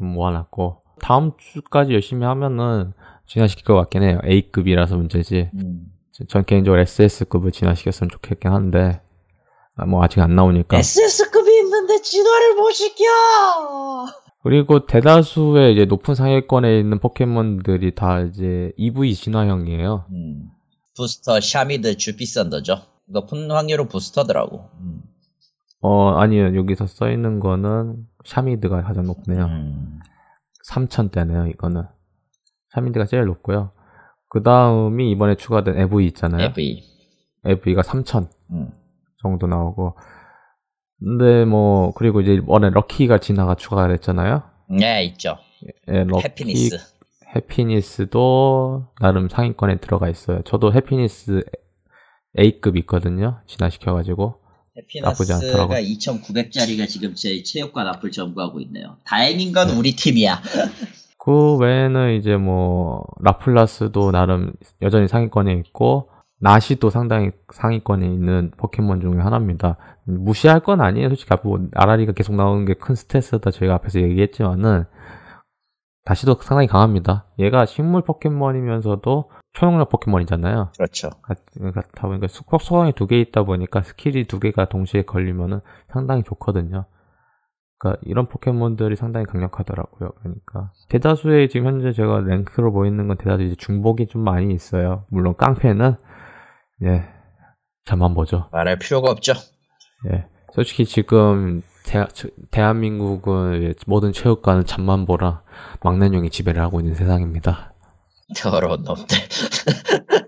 좀 모아놨고. 다음 주까지 열심히 하면은 진화시킬 것 같긴 해요. A급이라서 문제지. 음. 전 개인적으로 SS급을 진화시켰으면 좋겠긴 한데 아, 뭐 아직 안 나오니까 SS급이 있는데 진화를 못 시켜! 그리고 대다수의 이제 높은 상위권에 있는 포켓몬들이 다 이제 EV 진화형이에요. 음. 부스터 샤미드 주피썬더죠. 높은 확률은 부스터더라고. 음. 어 아니요 여기서 써 있는 거는 샤미드가 가장 높네요. 음. 3,000대네요 이거는. 샤미드가 제일 높고요. 그 다음이 이번에 추가된 에브이 있잖아요. 에브이. 에브이가 3,000 음. 정도 나오고. 근데 뭐 그리고 이제 이번에 럭키가 진화가 추가가 됐잖아요. 네, 있죠. 예, 럭키 해피니스. 해피니스도 나름 상위권에 들어가 있어요. 저도 해피니스 A급 있거든요. 진화시켜가지고. 않더라고. 2,900짜리가 지금 제 체육관 앞을 점거하고 있네요. 다행인 건 우리 팀이야. 그 외에는 이제 뭐 라플라스도 나름 여전히 상위권에 있고 나시도 상당히 상위권에 있는 포켓몬 중에 하나입니다. 무시할 건 아니에요. 솔직히 뭐 아라리가 계속 나오는 게 큰 스트레스다 저희가 앞에서 얘기했지만은 다시도 상당히 강합니다. 얘가 식물 포켓몬이면서도 초능력 포켓몬이잖아요. 그렇죠. 그렇다 보니까 속속 소강이 두 개 있다 보니까 스킬이 두 개가 동시에 걸리면은 상당히 좋거든요. 그러니까 이런 포켓몬들이 상당히 강력하더라고요. 그러니까 대다수의 지금 현재 제가 랭크로 보이는 건 대다수 이제 중복이 좀 많이 있어요. 물론 깡패는 예 잠만보죠. 말할 필요가 없죠. 예 솔직히 지금 대, 대한민국은 모든 체육관은 잠만보랑 망나뇽이 지배를 하고 있는 세상입니다. 더러운 놈들.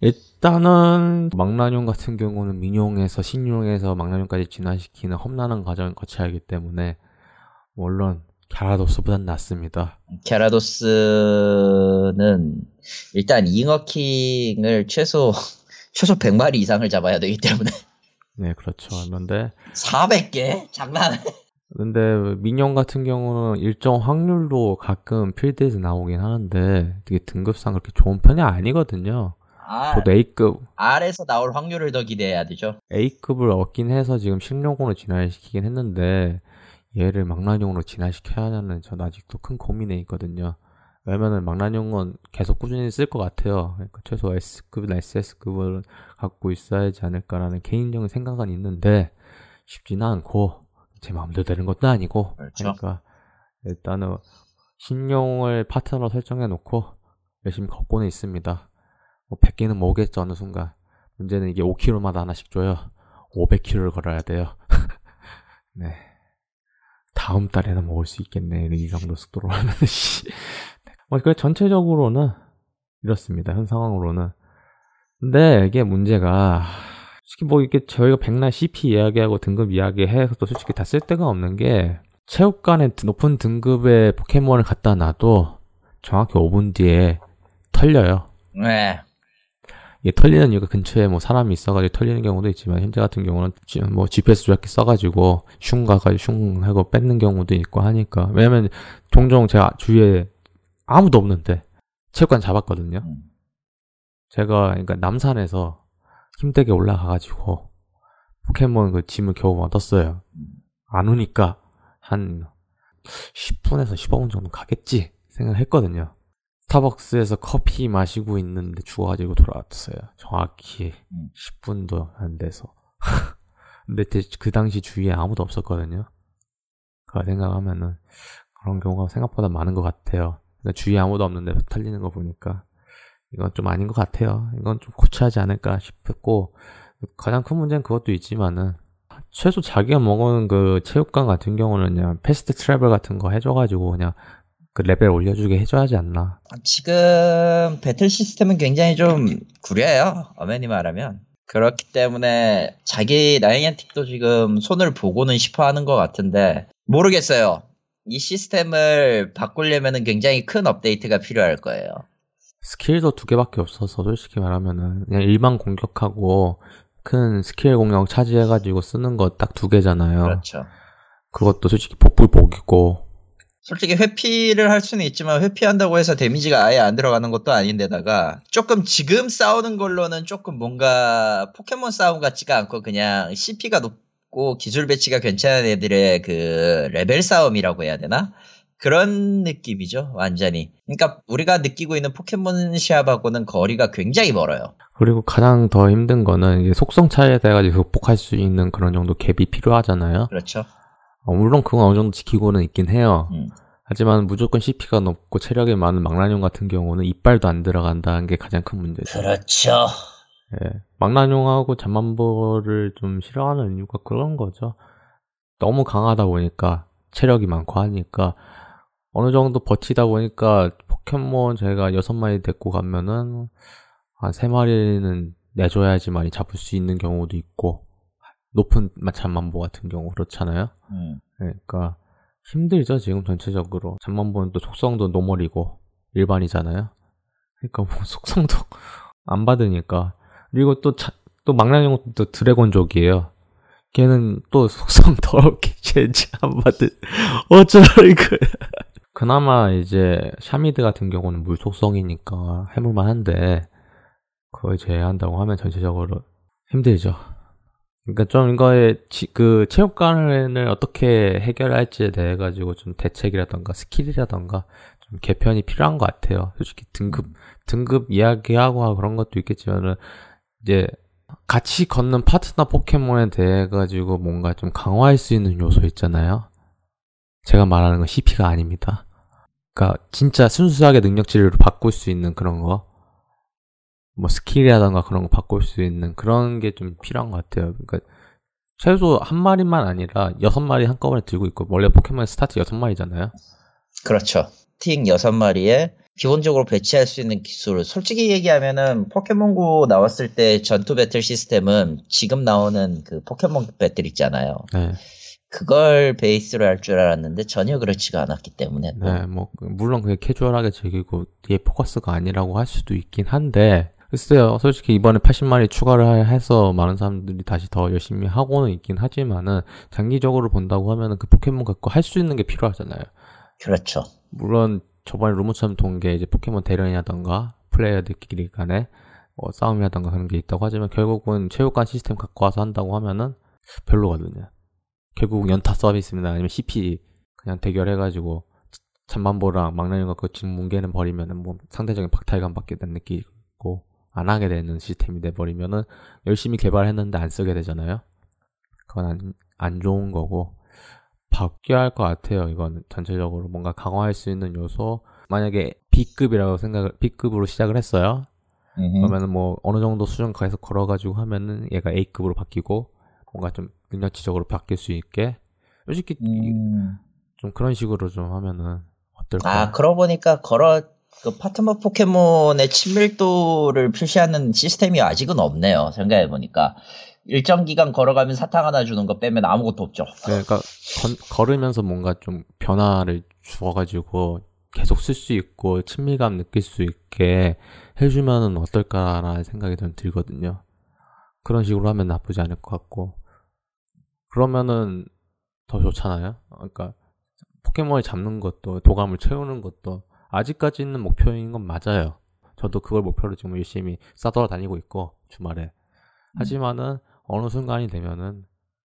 일단은 망나뇽 같은 경우는 민용에서 신용에서 망나뇽까지 진화시키는 험난한 과정을 거쳐야 하기 때문에 물론 갸라도스보단 낫습니다. 캐라도스는 일단 잉어킹을 최소 최소 100마리 이상을 잡아야 되기 때문에 네, 그렇죠. 그런데 400개? 장난해. 근데 민용 같은 경우는 일정 확률로 가끔 필드에서 나오긴 하는데 되게 등급상 그렇게 좋은 편이 아니거든요. 아, 저도 A급 R에서 나올 확률을 더 기대해야 되죠. A급을 얻긴 해서 지금 식용으로 진화시키긴 했는데 얘를 망나뇽으로 진화시켜야 하냐는 전 아직도 큰 고민에 있거든요. 왜냐면은 망나뇽은 계속 꾸준히 쓸 것 같아요. 그러니까 최소 S급이나 SS급을 갖고 있어야지 않을까라는 개인적인 생각은 있는데 쉽지는 않고 제 마음대로 되는 것도 아니고 그렇죠. 그러니까 일단은 신용을 파트너로 설정해 놓고 열심히 걷고는 있습니다. 뭐 100개는 모으겠죠 어느 순간 문제는 이게 5km마다 하나씩 줘요 500km를 걸어야 돼요 네 다음 달에는 모을 수 있겠네 이 정도 속도로 하면 씨. 뭐, 그 전체적으로는 이렇습니다 현 상황으로는 근데 이게 문제가 솔직히 뭐 이게 저희가 백날 CP 이야기하고 등급 이야기해서 또 솔직히 다 쓸 데가 없는 게 체육관에 높은 등급의 포켓몬을 갖다 놔도 정확히 5분 뒤에 털려요 네. 이게 털리는 이유가 근처에 뭐 사람이 있어가지고 털리는 경우도 있지만 현재 같은 경우는 지- 뭐 GPS 조작기 써가지고 슝 가가지고 슝 하고 뺏는 경우도 있고 하니까 왜냐면 종종 제가 주위에 아무도 없는데 체육관 잡았거든요. 음. 제가 그러니까 남산에서 힘들게 올라가가지고 포켓몬 그 짐을 겨우 얻었어요. 안 오니까 한 10분에서 15분 정도 가겠지 생각했거든요. 스타벅스에서 커피 마시고 있는데 죽어가지고 돌아왔어요. 정확히 음. 10분도 안 돼서. 근데 대- 그 당시 주위에 아무도 없었거든요. 그 생각하면은 그런 경우가 생각보다 많은 것 같아요. 그러니까 주위에 아무도 없는데 털리는 거 보니까 이건 좀 아닌 것 같아요. 이건 좀 고쳐야지 않을까 싶었고 가장 큰 문제는 그것도 있지만은 최소 자기가 먹은 그 체육관 같은 경우는 그냥 fast travel 같은 거 해줘가지고 그냥 그 레벨 올려주게 해줘야지 않나. 지금 배틀 시스템은 굉장히 좀 구려요. 엄밀히 말하면. 그렇기 때문에 자기 나이언틱도 지금 손을 보고는 싶어 하는 것 같은데 모르겠어요. 이 시스템을 바꾸려면 굉장히 큰 업데이트가 필요할 거예요. 스킬도 두 개밖에 없어서 솔직히 말하면은 그냥 일반 공격하고 큰 스킬 공격 charge해가지고 쓰는 거 딱 두 개잖아요. 그렇죠. 그것도 솔직히 복불복이고 솔직히 회피를 할 수는 있지만 회피한다고 해서 데미지가 아예 안 들어가는 것도 아닌데다가 조금 지금 싸우는 걸로는 조금 뭔가 포켓몬 싸움 같지가 않고 그냥 CP가 높고 기술 배치가 괜찮은 애들의 그 레벨 싸움이라고 해야 되나? 그런 느낌이죠, 완전히. 그러니까 우리가 느끼고 있는 포켓몬샵하고는 거리가 굉장히 멀어요. 그리고 가장 더 힘든 거는 속성 차이에 대해 가지고 극복할 수 있는 그런 정도 갭이 필요하잖아요. 그렇죠. 어, 물론 그건 어느 정도 지키고는 있긴 해요. 음. 하지만 무조건 CP가 높고 체력이 많은 망나뇽 같은 경우는 이빨도 안 들어간다는 게 가장 큰 문제죠. 그렇죠. 예. 망나뇽하고 잠만보를 좀 싫어하는 이유가 그런 거죠. 너무 강하다 보니까 체력이 많고 하니까 어느 정도 버티다 보니까 포켓몬 제가 여섯 마리 데리고 가면은 한 세 마리는 내줘야지만이 잡을 수 있는 경우도 있고 높은 잠만보 같은 경우 그렇잖아요. 음. 그러니까 힘들죠 지금 전체적으로 잠만보는 또 속성도 노멀이고 일반이잖아요. 그러니까 뭐 속성도 안 받으니까 그리고 또또 망나뇽은 또 드래곤족이에요. 걔는 또 속성 더럽게 젠지 안 받을 어쩌라는 거야. 그나마 이제 샤미드 같은 경우는 물 속성이니까 해볼만 한데 그걸 제외한다고 하면 전체적으로 힘들죠. 그러니까 좀 이거의 지, 그 체육관을 어떻게 해결할지에 대해 가지고 좀 대책이라던가 스킬이라던가 좀 개편이 필요한 것 같아요. 솔직히 등급 등급 이야기하고 그런 것도 있겠지만은 이제 같이 걷는 파트너 포켓몬에 대해 가지고 뭔가 좀 강화할 수 있는 요소 있잖아요. 제가 말하는 건 CP가 아닙니다. 그러니까 진짜 순수하게 능력치를 바꿀 수 있는 그런 거. 뭐 스킬이라던가 그런 거 바꿀 수 있는 그런 게 좀 필요한 것 같아요. 그러니까 최소 한 마리만 아니라 여섯 마리 한꺼번에 들고 있고 원래 포켓몬 스타트 여섯 마리잖아요. 그렇죠. 팅 여섯 마리에 기본적으로 배치할 수 있는 기술. 솔직히 얘기하면은 포켓몬고 나왔을 때 전투 배틀 시스템은 지금 나오는 그 포켓몬 배틀 있잖아요. 네. 그걸 베이스로 할 줄 알았는데 전혀 그렇지가 않았기 때문에. 또. 네, 뭐 물론 그게 캐주얼하게 즐기고 뒤에 포커스가 아니라고 할 수도 있긴 한데 글쎄요, 솔직히 이번에 80마리 추가를 해서 많은 사람들이 다시 더 열심히 하고는 있긴 하지만은 장기적으로 본다고 하면은 그 포켓몬 갖고 할 수 있는 게 필요하잖아요. 그렇죠. 물론 저번에 루모처럼 동게 이제 포켓몬 대련이라던가 플레이어들끼리 간에 뭐 싸움이라던가 그런 게 있다고 하지만 결국은 체육관 시스템 갖고 와서 한다고 하면은 별로거든요. 결국 연타 서비스나 아니면 CP 그냥 대결해가지고 잠만보랑 막내는 갖고 지금 뭉개는 버리면은 뭐 상대적인 박탈감 받게 된 느끼고 안 하게 되는 시스템이 돼버리면은 열심히 개발했는데 안 쓰게 되잖아요. 그건 안, 안 좋은 거고 바뀌어야 할 것 같아요. 이건 전체적으로 뭔가 강화할 수 있는 요소. 만약에 B급이라고 생각을 B급으로 시작을 했어요. 그러면은 뭐 어느 정도 수준 계속 걸어가지고 하면은 얘가 A급으로 바뀌고 뭔가 좀 능력치적으로 바뀔 수 있게 솔직히 음. 좀 그런 식으로 좀 하면은 어떨까? 아, 그러고 보니까 걸어 그 파트너 포켓몬의 친밀도를 표시하는 시스템이 아직은 없네요. 생각해 보니까 일정 기간 걸어가면 사탕 하나 주는 거 빼면 아무것도 없죠. 그러니까 건- 걸으면서 뭔가 좀 변화를 주어가지고 계속 쓸 수 있고 친밀감 느낄 수 있게 해주면은 어떨까라는 생각이 좀 들거든요. 그런 식으로 하면 나쁘지 않을 것 같고 그러면은 더 좋잖아요. 그러니까 포켓몬을 잡는 것도 도감을 채우는 것도 아직까지는 목표인 건 맞아요. 저도 그걸 목표로 지금 열심히 싸돌아다니고 있고 주말에 하지만은 어느 순간이 되면은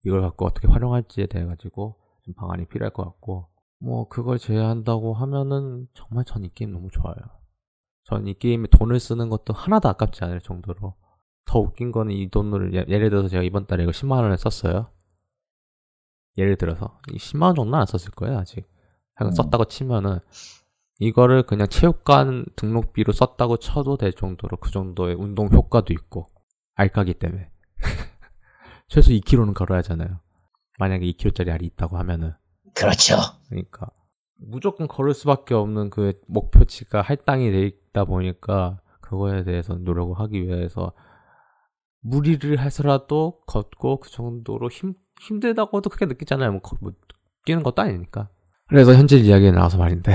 이걸 갖고 어떻게 활용할지에 대해 가지고 좀 방안이 필요할 것 같고 뭐 그걸 제외한다고 하면은 정말 전 이 게임 너무 좋아요. 전 이 게임에 돈을 쓰는 것도 하나도 아깝지 않을 정도로 더 웃긴 거는 이 돈을 예- 예를 들어서 제가 이번 달에 이거 10만 원을 썼어요. 예를 들어서 이 10만 원 정도는 안 썼을 거예요 아직. 하여간 음. 썼다고 치면은 이거를 그냥 체육관 등록비로 썼다고 쳐도 될 정도로 그 정도의 운동 효과도 있고 알까기 때문에 최소 2km는 걸어야 하잖아요. 만약에 2km짜리 알이 있다고 하면은 그렇죠. 그러니까 무조건 걸을 수밖에 없는 그 목표치가 할당이 돼 있다 보니까 그거에 대해서 노력을 하기 위해서 무리를 해서라도 걷고 그 정도로 힘 힘들다고도 크게 느끼잖아요. 뭐, 거- 뭐 뛰는 것도 아니니까. 그래서 현재 이야기에 나와서 말인데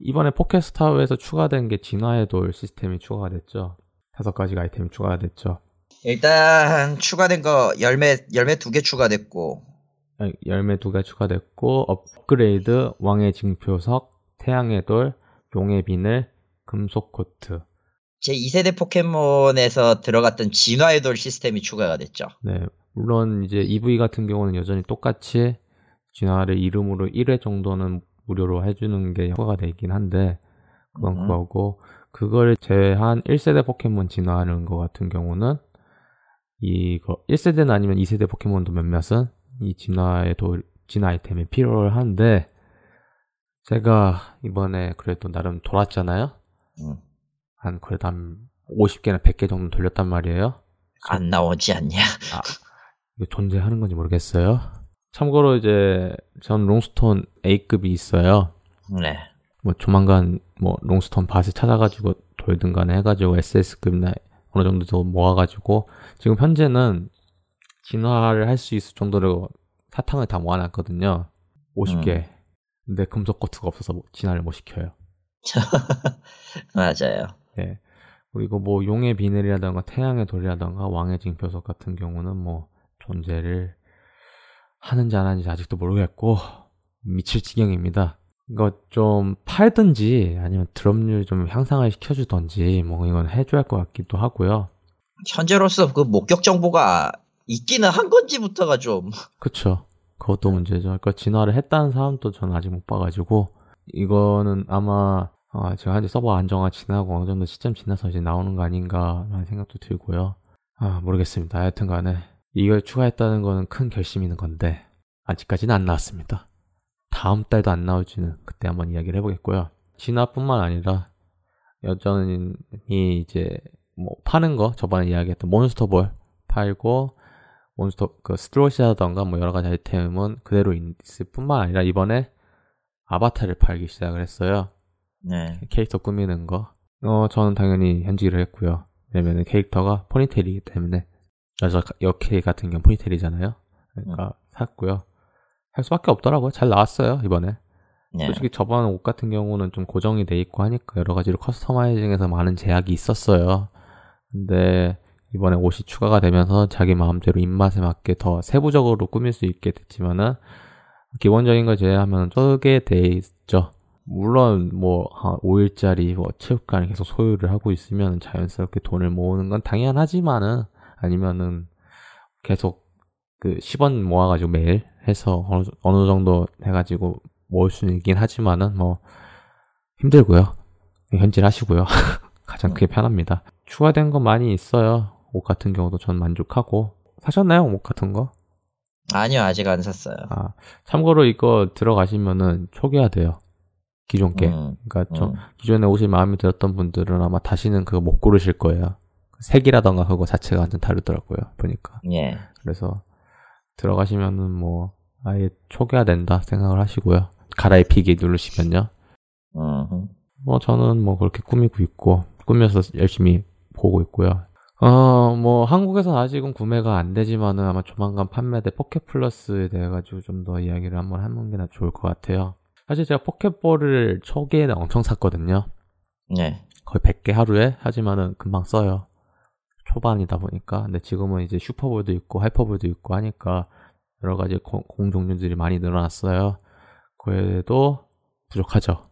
이번에 포켓스타워에서 추가된 게 진화의 돌 시스템이 추가가 됐죠. 다섯 가지가 아이템이 추가가 됐죠. 일단 추가된 거 열매 열매 두 개 추가됐고 아니, 열매 두 개 추가됐고 업그레이드 왕의 징표석 태양의 돌 용의 비늘 금속 코트 제 2세대 포켓몬에서 들어갔던 진화의 돌 시스템이 추가가 됐죠. 네 물론 이제 EV 같은 경우는 여전히 똑같이 진화를 이름으로 1회 정도는 무료로 해주는 게 효과가 되긴 한데 그건 음. 그거고 그걸 제외한 1세대 포켓몬 진화하는 거 같은 경우는 이거 1세대는 아니면 2세대 포켓몬도 몇몇은 이 진화의 도 진화 아이템이 필요한데 제가 이번에 그래도 나름 돌았잖아요. 음. 한 그래도 한 50개나 100개 정도 돌렸단 말이에요. 안 나오지 않냐? 이거 존재하는 건지 모르겠어요. 참고로 이제 전 롱스톤 A급이 있어요. 네. 뭐 조만간 뭐 롱스톤 밭을 찾아가지고 돌든 간에 해가지고 SS급이나 어느 정도 더 모아가지고 지금 현재는 진화를 할 수 있을 정도로 사탕을 다 모아놨거든요. 50개. 근데 금속 거트가 없어서 진화를 못 시켜요. 맞아요. 예. 그리고 뭐 용의 비늘이라던가 태양의 돌이라던가 왕의 징표석 같은 경우는 뭐 존재를 하는지 안 하는지 아직도 모르겠고 미칠 지경입니다. 이거 좀 팔든지 아니면 드럼률 좀 향상을 시켜주던지 뭐 이건 해줘야 할 것 같기도 하고요. 현재로서 그 목격 정보가 있기는 한 건지부터가 좀 그쵸. 그것도 문제죠. 그러니까 진화를 했다는 사람도 저는 아직 못 봐가지고 이거는 아마 어, 제가 현재 서버 안정화 지나고 어느 정도 시점 지나서 이제 나오는 거 아닌가 라는 생각도 들고요. 아 모르겠습니다. 하여튼 간에 이걸 추가했다는 거는 큰 결심이 있는 건데 아직까지는 안 나왔습니다. 다음 달도 안 나올지는 그때 한번 이야기를 해보겠고요. 진화뿐만 아니라 여전히 이제 뭐 파는 거 저번에 이야기했던 몬스터볼 팔고 몬스터 그 스트로시라던가 뭐 여러 가지 아이템은 그대로 있을 뿐만 아니라 이번에 아바타를 팔기 시작을 했어요. 네. 캐릭터 꾸미는 거. 어 저는 당연히 현질을 했고요. 왜냐면 캐릭터가 포니테일이기 때문에 여자 여캐 같은 경우 포니테일이잖아요. 그러니까 샀고요. 할 수밖에 없더라고요. 잘 나왔어요 이번에. 네. 솔직히 저번 옷 같은 경우는 좀 고정이 돼 있고 하니까 여러 가지로 커스터마이징에서 많은 제약이 있었어요. 근데 이번에 옷이 추가가 되면서 자기 마음대로 입맛에 맞게 더 세부적으로 꾸밀 수 있게 됐지만은 기본적인 걸 제외하면 쪼개 돼 있죠. 물론 뭐 5일짜리 뭐 체육관을 계속 소유를 하고 있으면 자연스럽게 돈을 모으는 건 당연하지만은 아니면은 계속 그 10원 모아가지고 매일 해서 어느, 어느 정도 해가지고 모을 수는 있긴 하지만은 뭐 힘들고요. 현질하시고요. 가장 크게 편합니다. 추가된 거 많이 있어요. 옷 같은 경우도 전 만족하고 사셨나요? 옷 같은 거? 아니요, 아직 안 샀어요. 아 참고로 이거 들어가시면은 초기화 돼요. 기존 게. 음, 그러니까 저 음. 기존에 옷이 마음에 들었던 분들은 아마 다시는 그거 못 고르실 거예요. 색이라던가 그거 자체가 완전 다르더라고요. 보니까. 예. 그래서 들어가시면은 뭐 아예 초기화 된다 생각을 하시고요. 갈아입히기 누르시면요. 음. 뭐 저는 뭐 그렇게 꾸미고 있고 꾸며서 열심히 보고 있고요. 어, 뭐 한국에서는 아직은 구매가 안 되지만은 아마 조만간 판매될 포켓 플러스에 대해 가지고 좀 더 이야기를 한번 하는 게 좋을 것 같아요. 사실 제가 포켓볼을 초기에는 엄청 샀거든요. 네. 거의 100개 하루에 하지만은 금방 써요. 초반이다 보니까. 근데 지금은 이제 슈퍼볼도 있고 하이퍼볼도 있고 하니까 여러 가지 공, 공 종류들이 많이 늘어났어요. 그래도 부족하죠.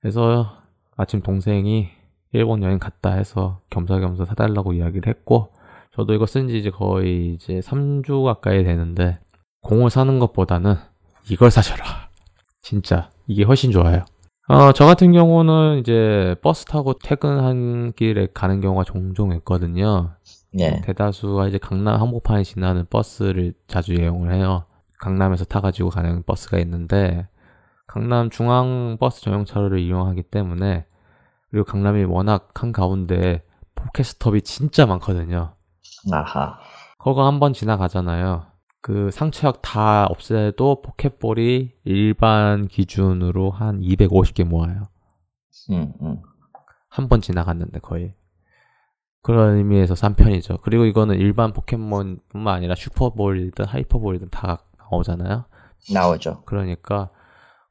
그래서 아침 동생이 일본 여행 갔다 해서 겸사겸사 사달라고 이야기를 했고 저도 이거 쓴 지 이제 거의 이제 3주 가까이 되는데 공을 사는 것보다는 이걸 사셔라. 진짜 이게 훨씬 좋아요. 어, 저 같은 경우는 이제 버스 타고 퇴근한 길에 가는 경우가 종종 있거든요. 네. 대다수가 이제 강남 한복판에 지나는 버스를 자주 이용을 해요. 강남에서 타가지고 가는 버스가 있는데 강남 중앙 버스 전용차로를 이용하기 때문에 그리고 강남이 워낙 한 가운데 포켓스톱이 진짜 많거든요. 아하. 거가 한번 지나가잖아요. 그 상처약 다 없애도 포켓볼이 일반 기준으로 한 250개 모아요. 음, 음. 한 번 지나갔는데 거의. 그런 의미에서 3편이죠. 그리고 이거는 일반 포켓몬뿐만 아니라 슈퍼볼이든 하이퍼볼이든 다 나오잖아요. 나오죠. 그러니까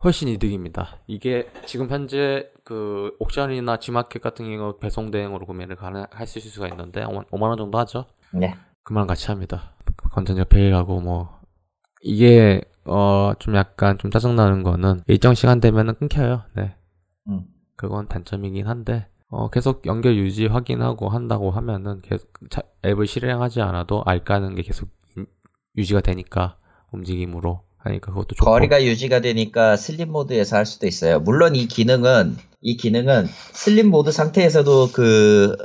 훨씬 이득입니다. 이게 지금 현재 그 옥션이나 지마켓 같은 경우 배송 대행으로 구매를 가능할 수 있을 수가 있는데 5만 원 정도 하죠. 네. 그만 같이 합니다. 건전지 베일하고 뭐 이게 어 좀 약간 좀 짜증나는 거는 일정 시간 되면은 끊겨요. 네. 음. 그건 단점이긴 한데 어 계속 연결 유지 확인하고 한다고 하면은 계속 차- 앱을 실행하지 않아도 알 까는 게 계속 인- 유지가 되니까 움직임으로 하니까 그것도 좋고. 거리가 유지가 되니까 sleep mode에서 할 수도 있어요. 물론 이 기능은 이 기능은 sleep mode 상태에서도 그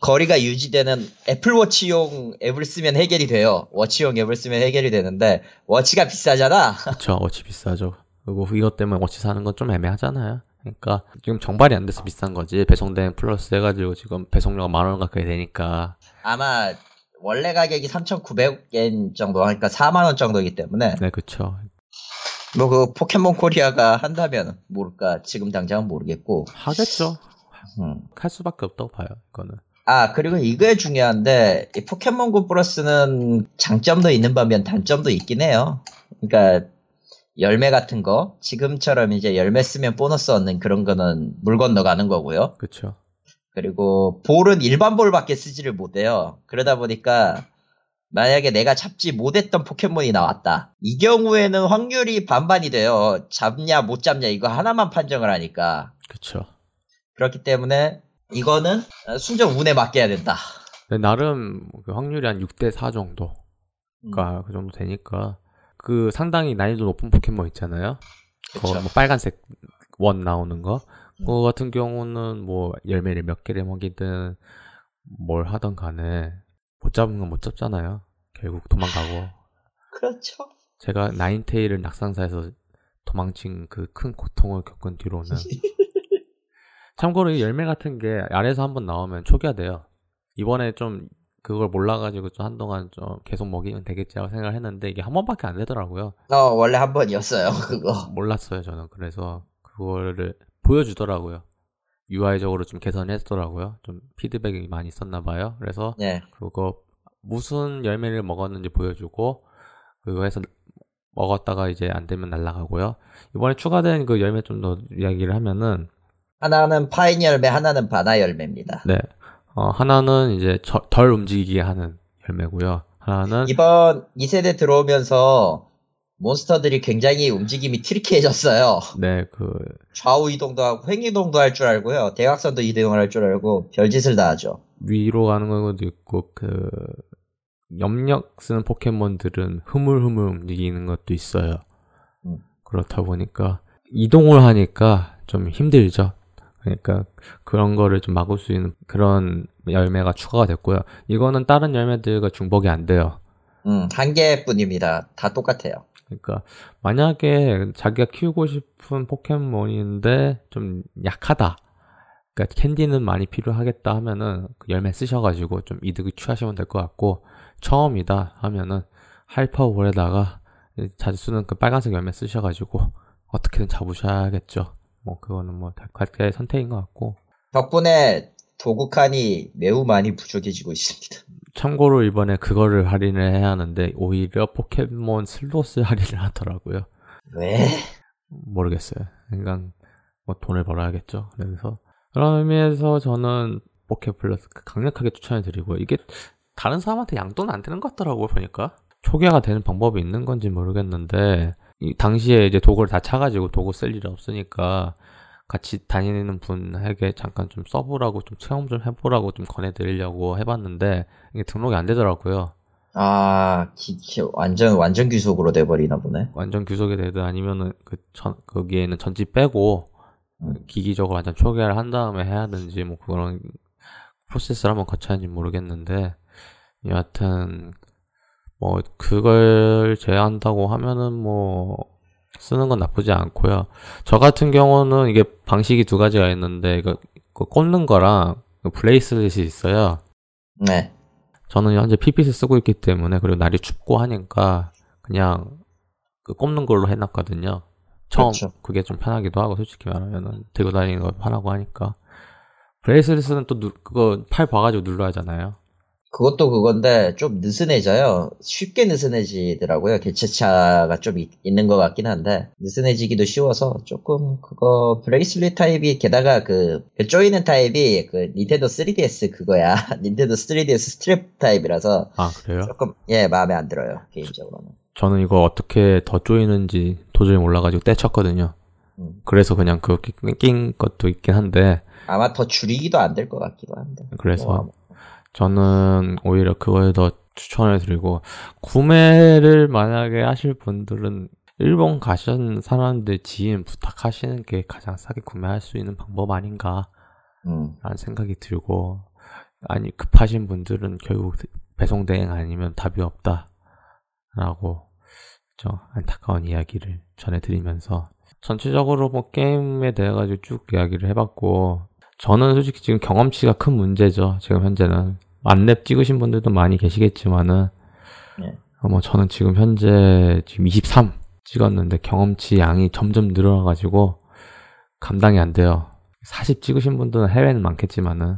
거리가 유지되는 애플워치용 앱을 쓰면 해결이 돼요. watch용 앱을 쓰면 해결이 되는데 watch가 비싸잖아. 그쵸, watch 비싸죠. 그리고 이것 때문에 watch 사는 건 좀 애매하잖아요. 그러니까 지금 정발이 안 돼서 비싼 거지. 배송된 플러스 해가지고 지금 배송료가 만 원 가까이 되니까. 아마 원래 가격이 3,900엔 정도 하니까 4만 원 정도이기 때문에 네, 그쵸. 뭐그 포켓몬 코리아가 한다면 모를까 지금 당장은 모르겠고 하겠죠. 음. 할 수밖에 없다고 봐요. 이거는. 아 그리고 이거에 중요한데 이 포켓몬고 플러스는 장점도 있는 반면 단점도 있긴 해요. 그러니까 열매 같은 거 지금처럼 이제 열매 쓰면 보너스 얻는 그런 거는 물 건너가는 거고요. 그쵸. 그리고 볼은 일반 볼밖에 쓰지를 못해요. 그러다 보니까 만약에 내가 잡지 못했던 포켓몬이 나왔다. 이 경우에는 확률이 반반이 돼요. 잡냐 못 잡냐 이거 하나만 판정을 하니까. 그쵸. 그렇기 때문에 이거는 순전 운에 맡겨야 된다. 나름 그 확률이 한 6대 4 정도가 음. 그 정도 되니까 그 상당히 난이도 높은 포켓몬 있잖아요. 그쵸. 그거 뭐 빨간색 원 나오는 거. 음. 그거 같은 경우는 뭐 열매를 몇 개를 먹이든 뭘 하든 간에 못 잡은 건 못 잡잖아요. 결국 도망가고. 그렇죠. 제가 나인테일을 낙상사에서 도망친 그 큰 고통을 겪은 뒤로는 참고로 이 열매 같은 게 아래에서 한번 나오면 초기화돼요. 이번에 좀 그걸 몰라가지고 좀 한동안 좀 계속 먹이면 되겠지라고 생각을 했는데 이게 한 번밖에 안 되더라고요. 어, 원래 한 번이었어요, 그거. 몰랐어요 저는. 그래서 그거를 보여주더라고요. UI적으로 좀 개선했더라고요. 좀 피드백이 많이 있었나 봐요. 그래서 네. 그거 무슨 열매를 먹었는지 보여주고 그거 해서 먹었다가 이제 안 되면 날라가고요. 이번에 추가된 그 열매 좀 더 이야기를 하면은 하나는 파인 열매, 하나는 바나 열매입니다. 네. 어, 하나는 이제 저- 덜 움직이게 하는 열매고요. 하나는 이번 2세대 들어오면서 몬스터들이 굉장히 움직임이 트리키해졌어요. 네, 그 좌우 이동도 하고 횡 이동도 할 줄 알고요. 대각선도 이동을 할 줄 알고 별짓을 다 하죠. 위로 가는 것도 있고 그 염력 쓰는 포켓몬들은 흐물흐물 움직이는 것도 있어요. 음. 그렇다 보니까 이동을 하니까 좀 힘들죠. 그러니까 그런 거를 좀 막을 수 있는 그런 열매가 추가가 됐고요. 이거는 다른 열매들과 중복이 안 돼요. 음, 한 개뿐입니다. 다 똑같아요. 그러니까 만약에 자기가 키우고 싶은 포켓몬인데 좀 약하다. 그러니까 캔디는 많이 필요하겠다 하면은 그 열매 쓰셔가지고 좀 이득을 취하시면 될 것 같고 처음이다 하면은 하이퍼볼에다가 자주 쓰는 그 빨간색 열매 쓰셔가지고 어떻게든 잡으셔야겠죠. 뭐 그거는 뭐 각자의 선택인 것 같고 덕분에 도구칸이 매우 많이 부족해지고 있습니다. 참고로 이번에 그거를 할인을 해야 하는데 오히려 포켓몬 slot을 할인을 하더라고요. 왜? 모르겠어요. 그러니까 뭐 돈을 벌어야겠죠. 그래서 그런 의미에서 저는 포켓 플러스 강력하게 추천해 드리고 이게 다른 사람한테 양도는 안 되는 것 같더라고요 보니까 초기화가 되는 방법이 있는 건지 모르겠는데 이 당시에 이제 도구를 다 차가지고 도구 쓸 일이 없으니까 같이 다니는 분에게 잠깐 좀 써보라고 좀 체험 좀 해보라고 좀 권해드리려고 해봤는데 이게 등록이 안 되더라고요. 아, 기- 기- 완전, 완전 귀속으로 돼버리나 보네. 완전 규석이 되든 아니면은 그 전, 거기에는 전지 빼고 음. 기기적으로 완전 초기화를 한 다음에 해야 되는지 뭐 그런 프로세스를 한번 거쳐야 하는지 모르겠는데 여하튼 뭐 그걸 제한다고 하면은 뭐 쓰는 건 나쁘지 않고요. 저 같은 경우는 이게 방식이 두 가지가 있는데 이거 그 꽂는 거랑 그 블레이스렛이 있어요. 네. 저는 현재 PPS 쓰고 있기 때문에 그리고 날이 춥고 하니까 그냥 그 꼽는 걸로 해놨거든요. 처음 그렇죠. 그게좀 편하기도 하고 솔직히 말하면은 들고 다니는 거 편하고 하니까 bracelet은 또 누- 그거 팔 봐가지고 눌러야 하잖아요. 그것도 그건데 좀 느슨해져요. 쉽게 느슨해지더라고요. 개체차가 좀 있, 는것 같긴 한데 느슨해지기도 쉬워서 조금 그거 bracelet 타입이 게다가 그, 그 조이는 타입이 그 닌텐도 3DS 그거야. 닌텐도 3DS 스트랩 타입이라서 아 그래요? 조금 예 마음에 안 들어요 개인적으로는. 저는 이거 어떻게 더 조이는지 도저히 몰라가지고 떼쳤거든요. 음. 그래서 그냥 그렇게 낀 것도 있긴 한데 아마 더 줄이기도 안 될 것 같기도 한데. 그래서 뭐, 저는 오히려 그거에 더 추천을 드리고 구매를 만약에 하실 분들은 일본 가신 사람들 지인 부탁하시는 게 가장 싸게 구매할 수 있는 방법 아닌가 음. 라는 생각이 들고 아니 급하신 분들은 결국 배송 대행 아니면 답이 없다 라고 좀 안타까운 이야기를 전해드리면서 전체적으로 뭐 게임에 대해 가지고 쭉 이야기를 해봤고 저는 솔직히 지금 경험치가 큰 문제죠. 지금 현재는. 만렙 찍으신 분들도 많이 계시겠지만은 네. 어, 뭐 저는 지금 현재 지금 23 찍었는데 경험치 양이 점점 늘어나가지고 감당이 안 돼요. 40 찍으신 분들은 해외는 많겠지만은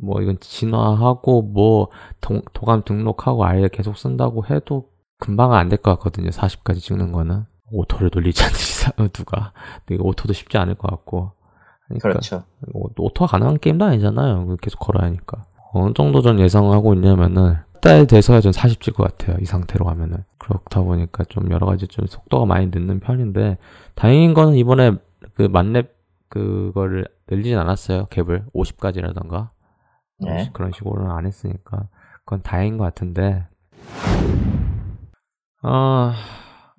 뭐 이건 진화하고 뭐 도, 도감 등록하고 아예 계속 쓴다고 해도 금방은 안될 것 같거든요. 40까지 찍는 거는. auto를 돌리지 않는 이상 누가. 근데 auto도 쉽지 않을 것 같고 그러니까 그렇죠. 오- auto가 가능한 게임도 아니잖아요. 계속 걸어야 하니까 어느 정도 전 예상하고 있냐면은 달에 돼서야 전 40 찍을 것 같아요. 이 상태로 가면은 그렇다 보니까 좀 여러 가지 좀 속도가 많이 늦는 편인데 다행인 거는 이번에 그 만렙 그거를 늘리진 않았어요. cap을 50까지라던가 네. 그런 식으로는 안 했으니까 그건 다행인 것 같은데 아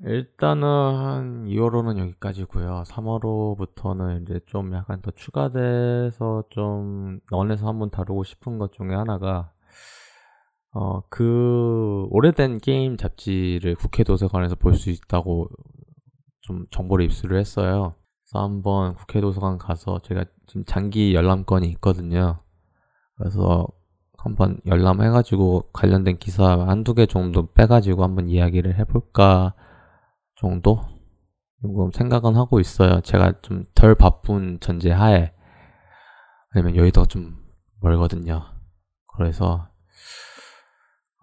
일단은 한 2월호는 여기까지고요. 3월호부터는 이제 좀 약간 더 추가돼서 좀 런에서 한번 다루고 싶은 것 중에 하나가 어 그 오래된 게임 잡지를 국회 도서관에서 볼 수 있다고 좀 정보를 입수를 했어요. 그래서 한번 국회 도서관 가서 제가 지금 장기 열람권이 있거든요. 그래서 한번 열람해가지고 관련된 기사 한두 개 정도 빼가지고 한번 이야기를 해볼까 정도? 조금 생각은 하고 있어요. 제가 좀 덜 바쁜 전제 하에. 왜냐면 여의도가 좀 멀거든요. 그래서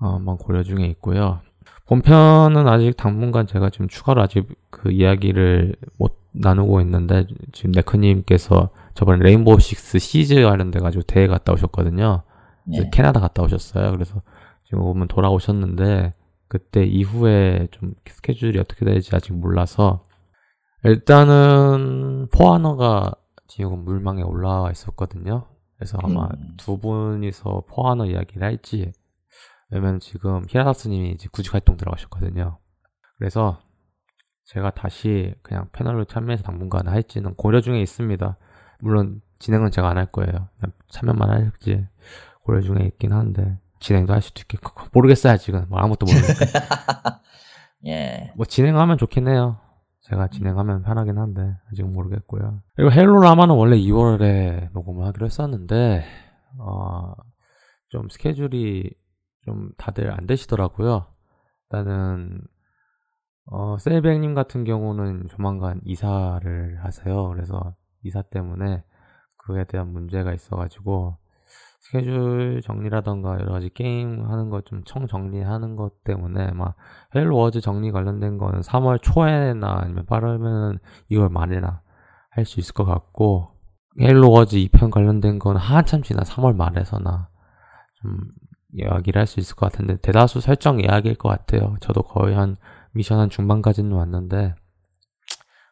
어, 한번 고려 중에 있고요. 본편은 아직 당분간 제가 지금 추가로 아직 그 이야기를 못 나누고 있는데 지금 네크님께서 저번에 레인보우 식스 시즈 관련돼 가지고 대회 갔다 오셨거든요. 네. 캐나다 갔다 오셨어요. 그래서 지금 오면 돌아오셨는데 그때 이후에 좀 스케줄이 어떻게 될지 아직 몰라서 일단은 포아너가 지금 물망에 올라와 있었거든요. 그래서 아마 음. 두 분이서 포아너 이야기를 할지 왜냐면 지금 히라다스님이 이제 구직 활동 들어가셨거든요. 그래서 제가 다시 그냥 패널로 참여해서 당분간 할지는 고려 중에 있습니다. 물론 진행은 제가 안 할 거예요. 참여만 할지 고려 중에 있긴 한데 진행도 할 수도 있겠고 모르겠어요 아직은 뭐 아무것도 모르니까 예. 뭐 진행하면 좋긴 해요. 제가 진행하면 편하긴 한데 아직은 모르겠고요. 그리고 헬로 라마는 원래 2월에 녹음을 하기로 했었는데 어, 좀 스케줄이 좀 다들 안 되시더라고요. 일단은 어, 셀백님 같은 경우는 조만간 이사를 하세요. 그래서 이사 때문에 그에 대한 문제가 있어가지고 스케줄 정리라던가 여러 가지 게임 하는 거좀청 정리하는 것 때문에 막 헤일로 워즈 정리 관련된 거는 3월 초에나 아니면 빠르면 2월 말에나 할 수 있을 것 같고 헤일로 워즈 2편 관련된 건 한참 지나 3월 말에서나 좀 이야기를 할 수 있을 것 같은데 대다수 설정 이야기일 것 같아요. 저도 거의 한 미션 한 중반까지는 왔는데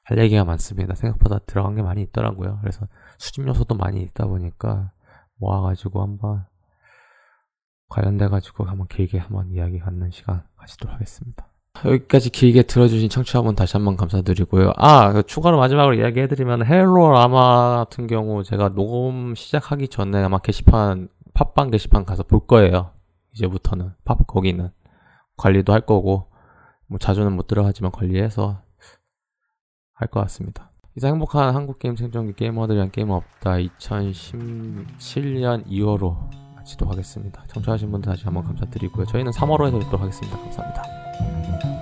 할 얘기가 많습니다. 생각보다 들어간 게 많이 있더라고요. 그래서 수집 요소도 많이 있다 보니까 모아가지고 한번 관련돼가지고 한번 길게 한번 이야기 갖는 시간 가지도록 하겠습니다. 여기까지 길게 들어주신 청취자분 다시 한번 감사드리고요. 아, 그 추가로 마지막으로 이야기해드리면 헬로 라마 같은 경우 제가 녹음 시작하기 전에 아마 게시판, 팟빵 게시판 가서 볼 거예요. 이제부터는. 팝, 거기는. 관리도 할 거고, 뭐 자주는 못 들어가지만 관리해서 할 것 같습니다. 이상 행복한 한국 게임 생존기 게이머들을 위한 게임 없다 2017년 2월호 마치도록 하겠습니다. 청취하신 분들 다시 한번 감사드리고요. 저희는 3월호에서 뵙도록 하겠습니다. 감사합니다.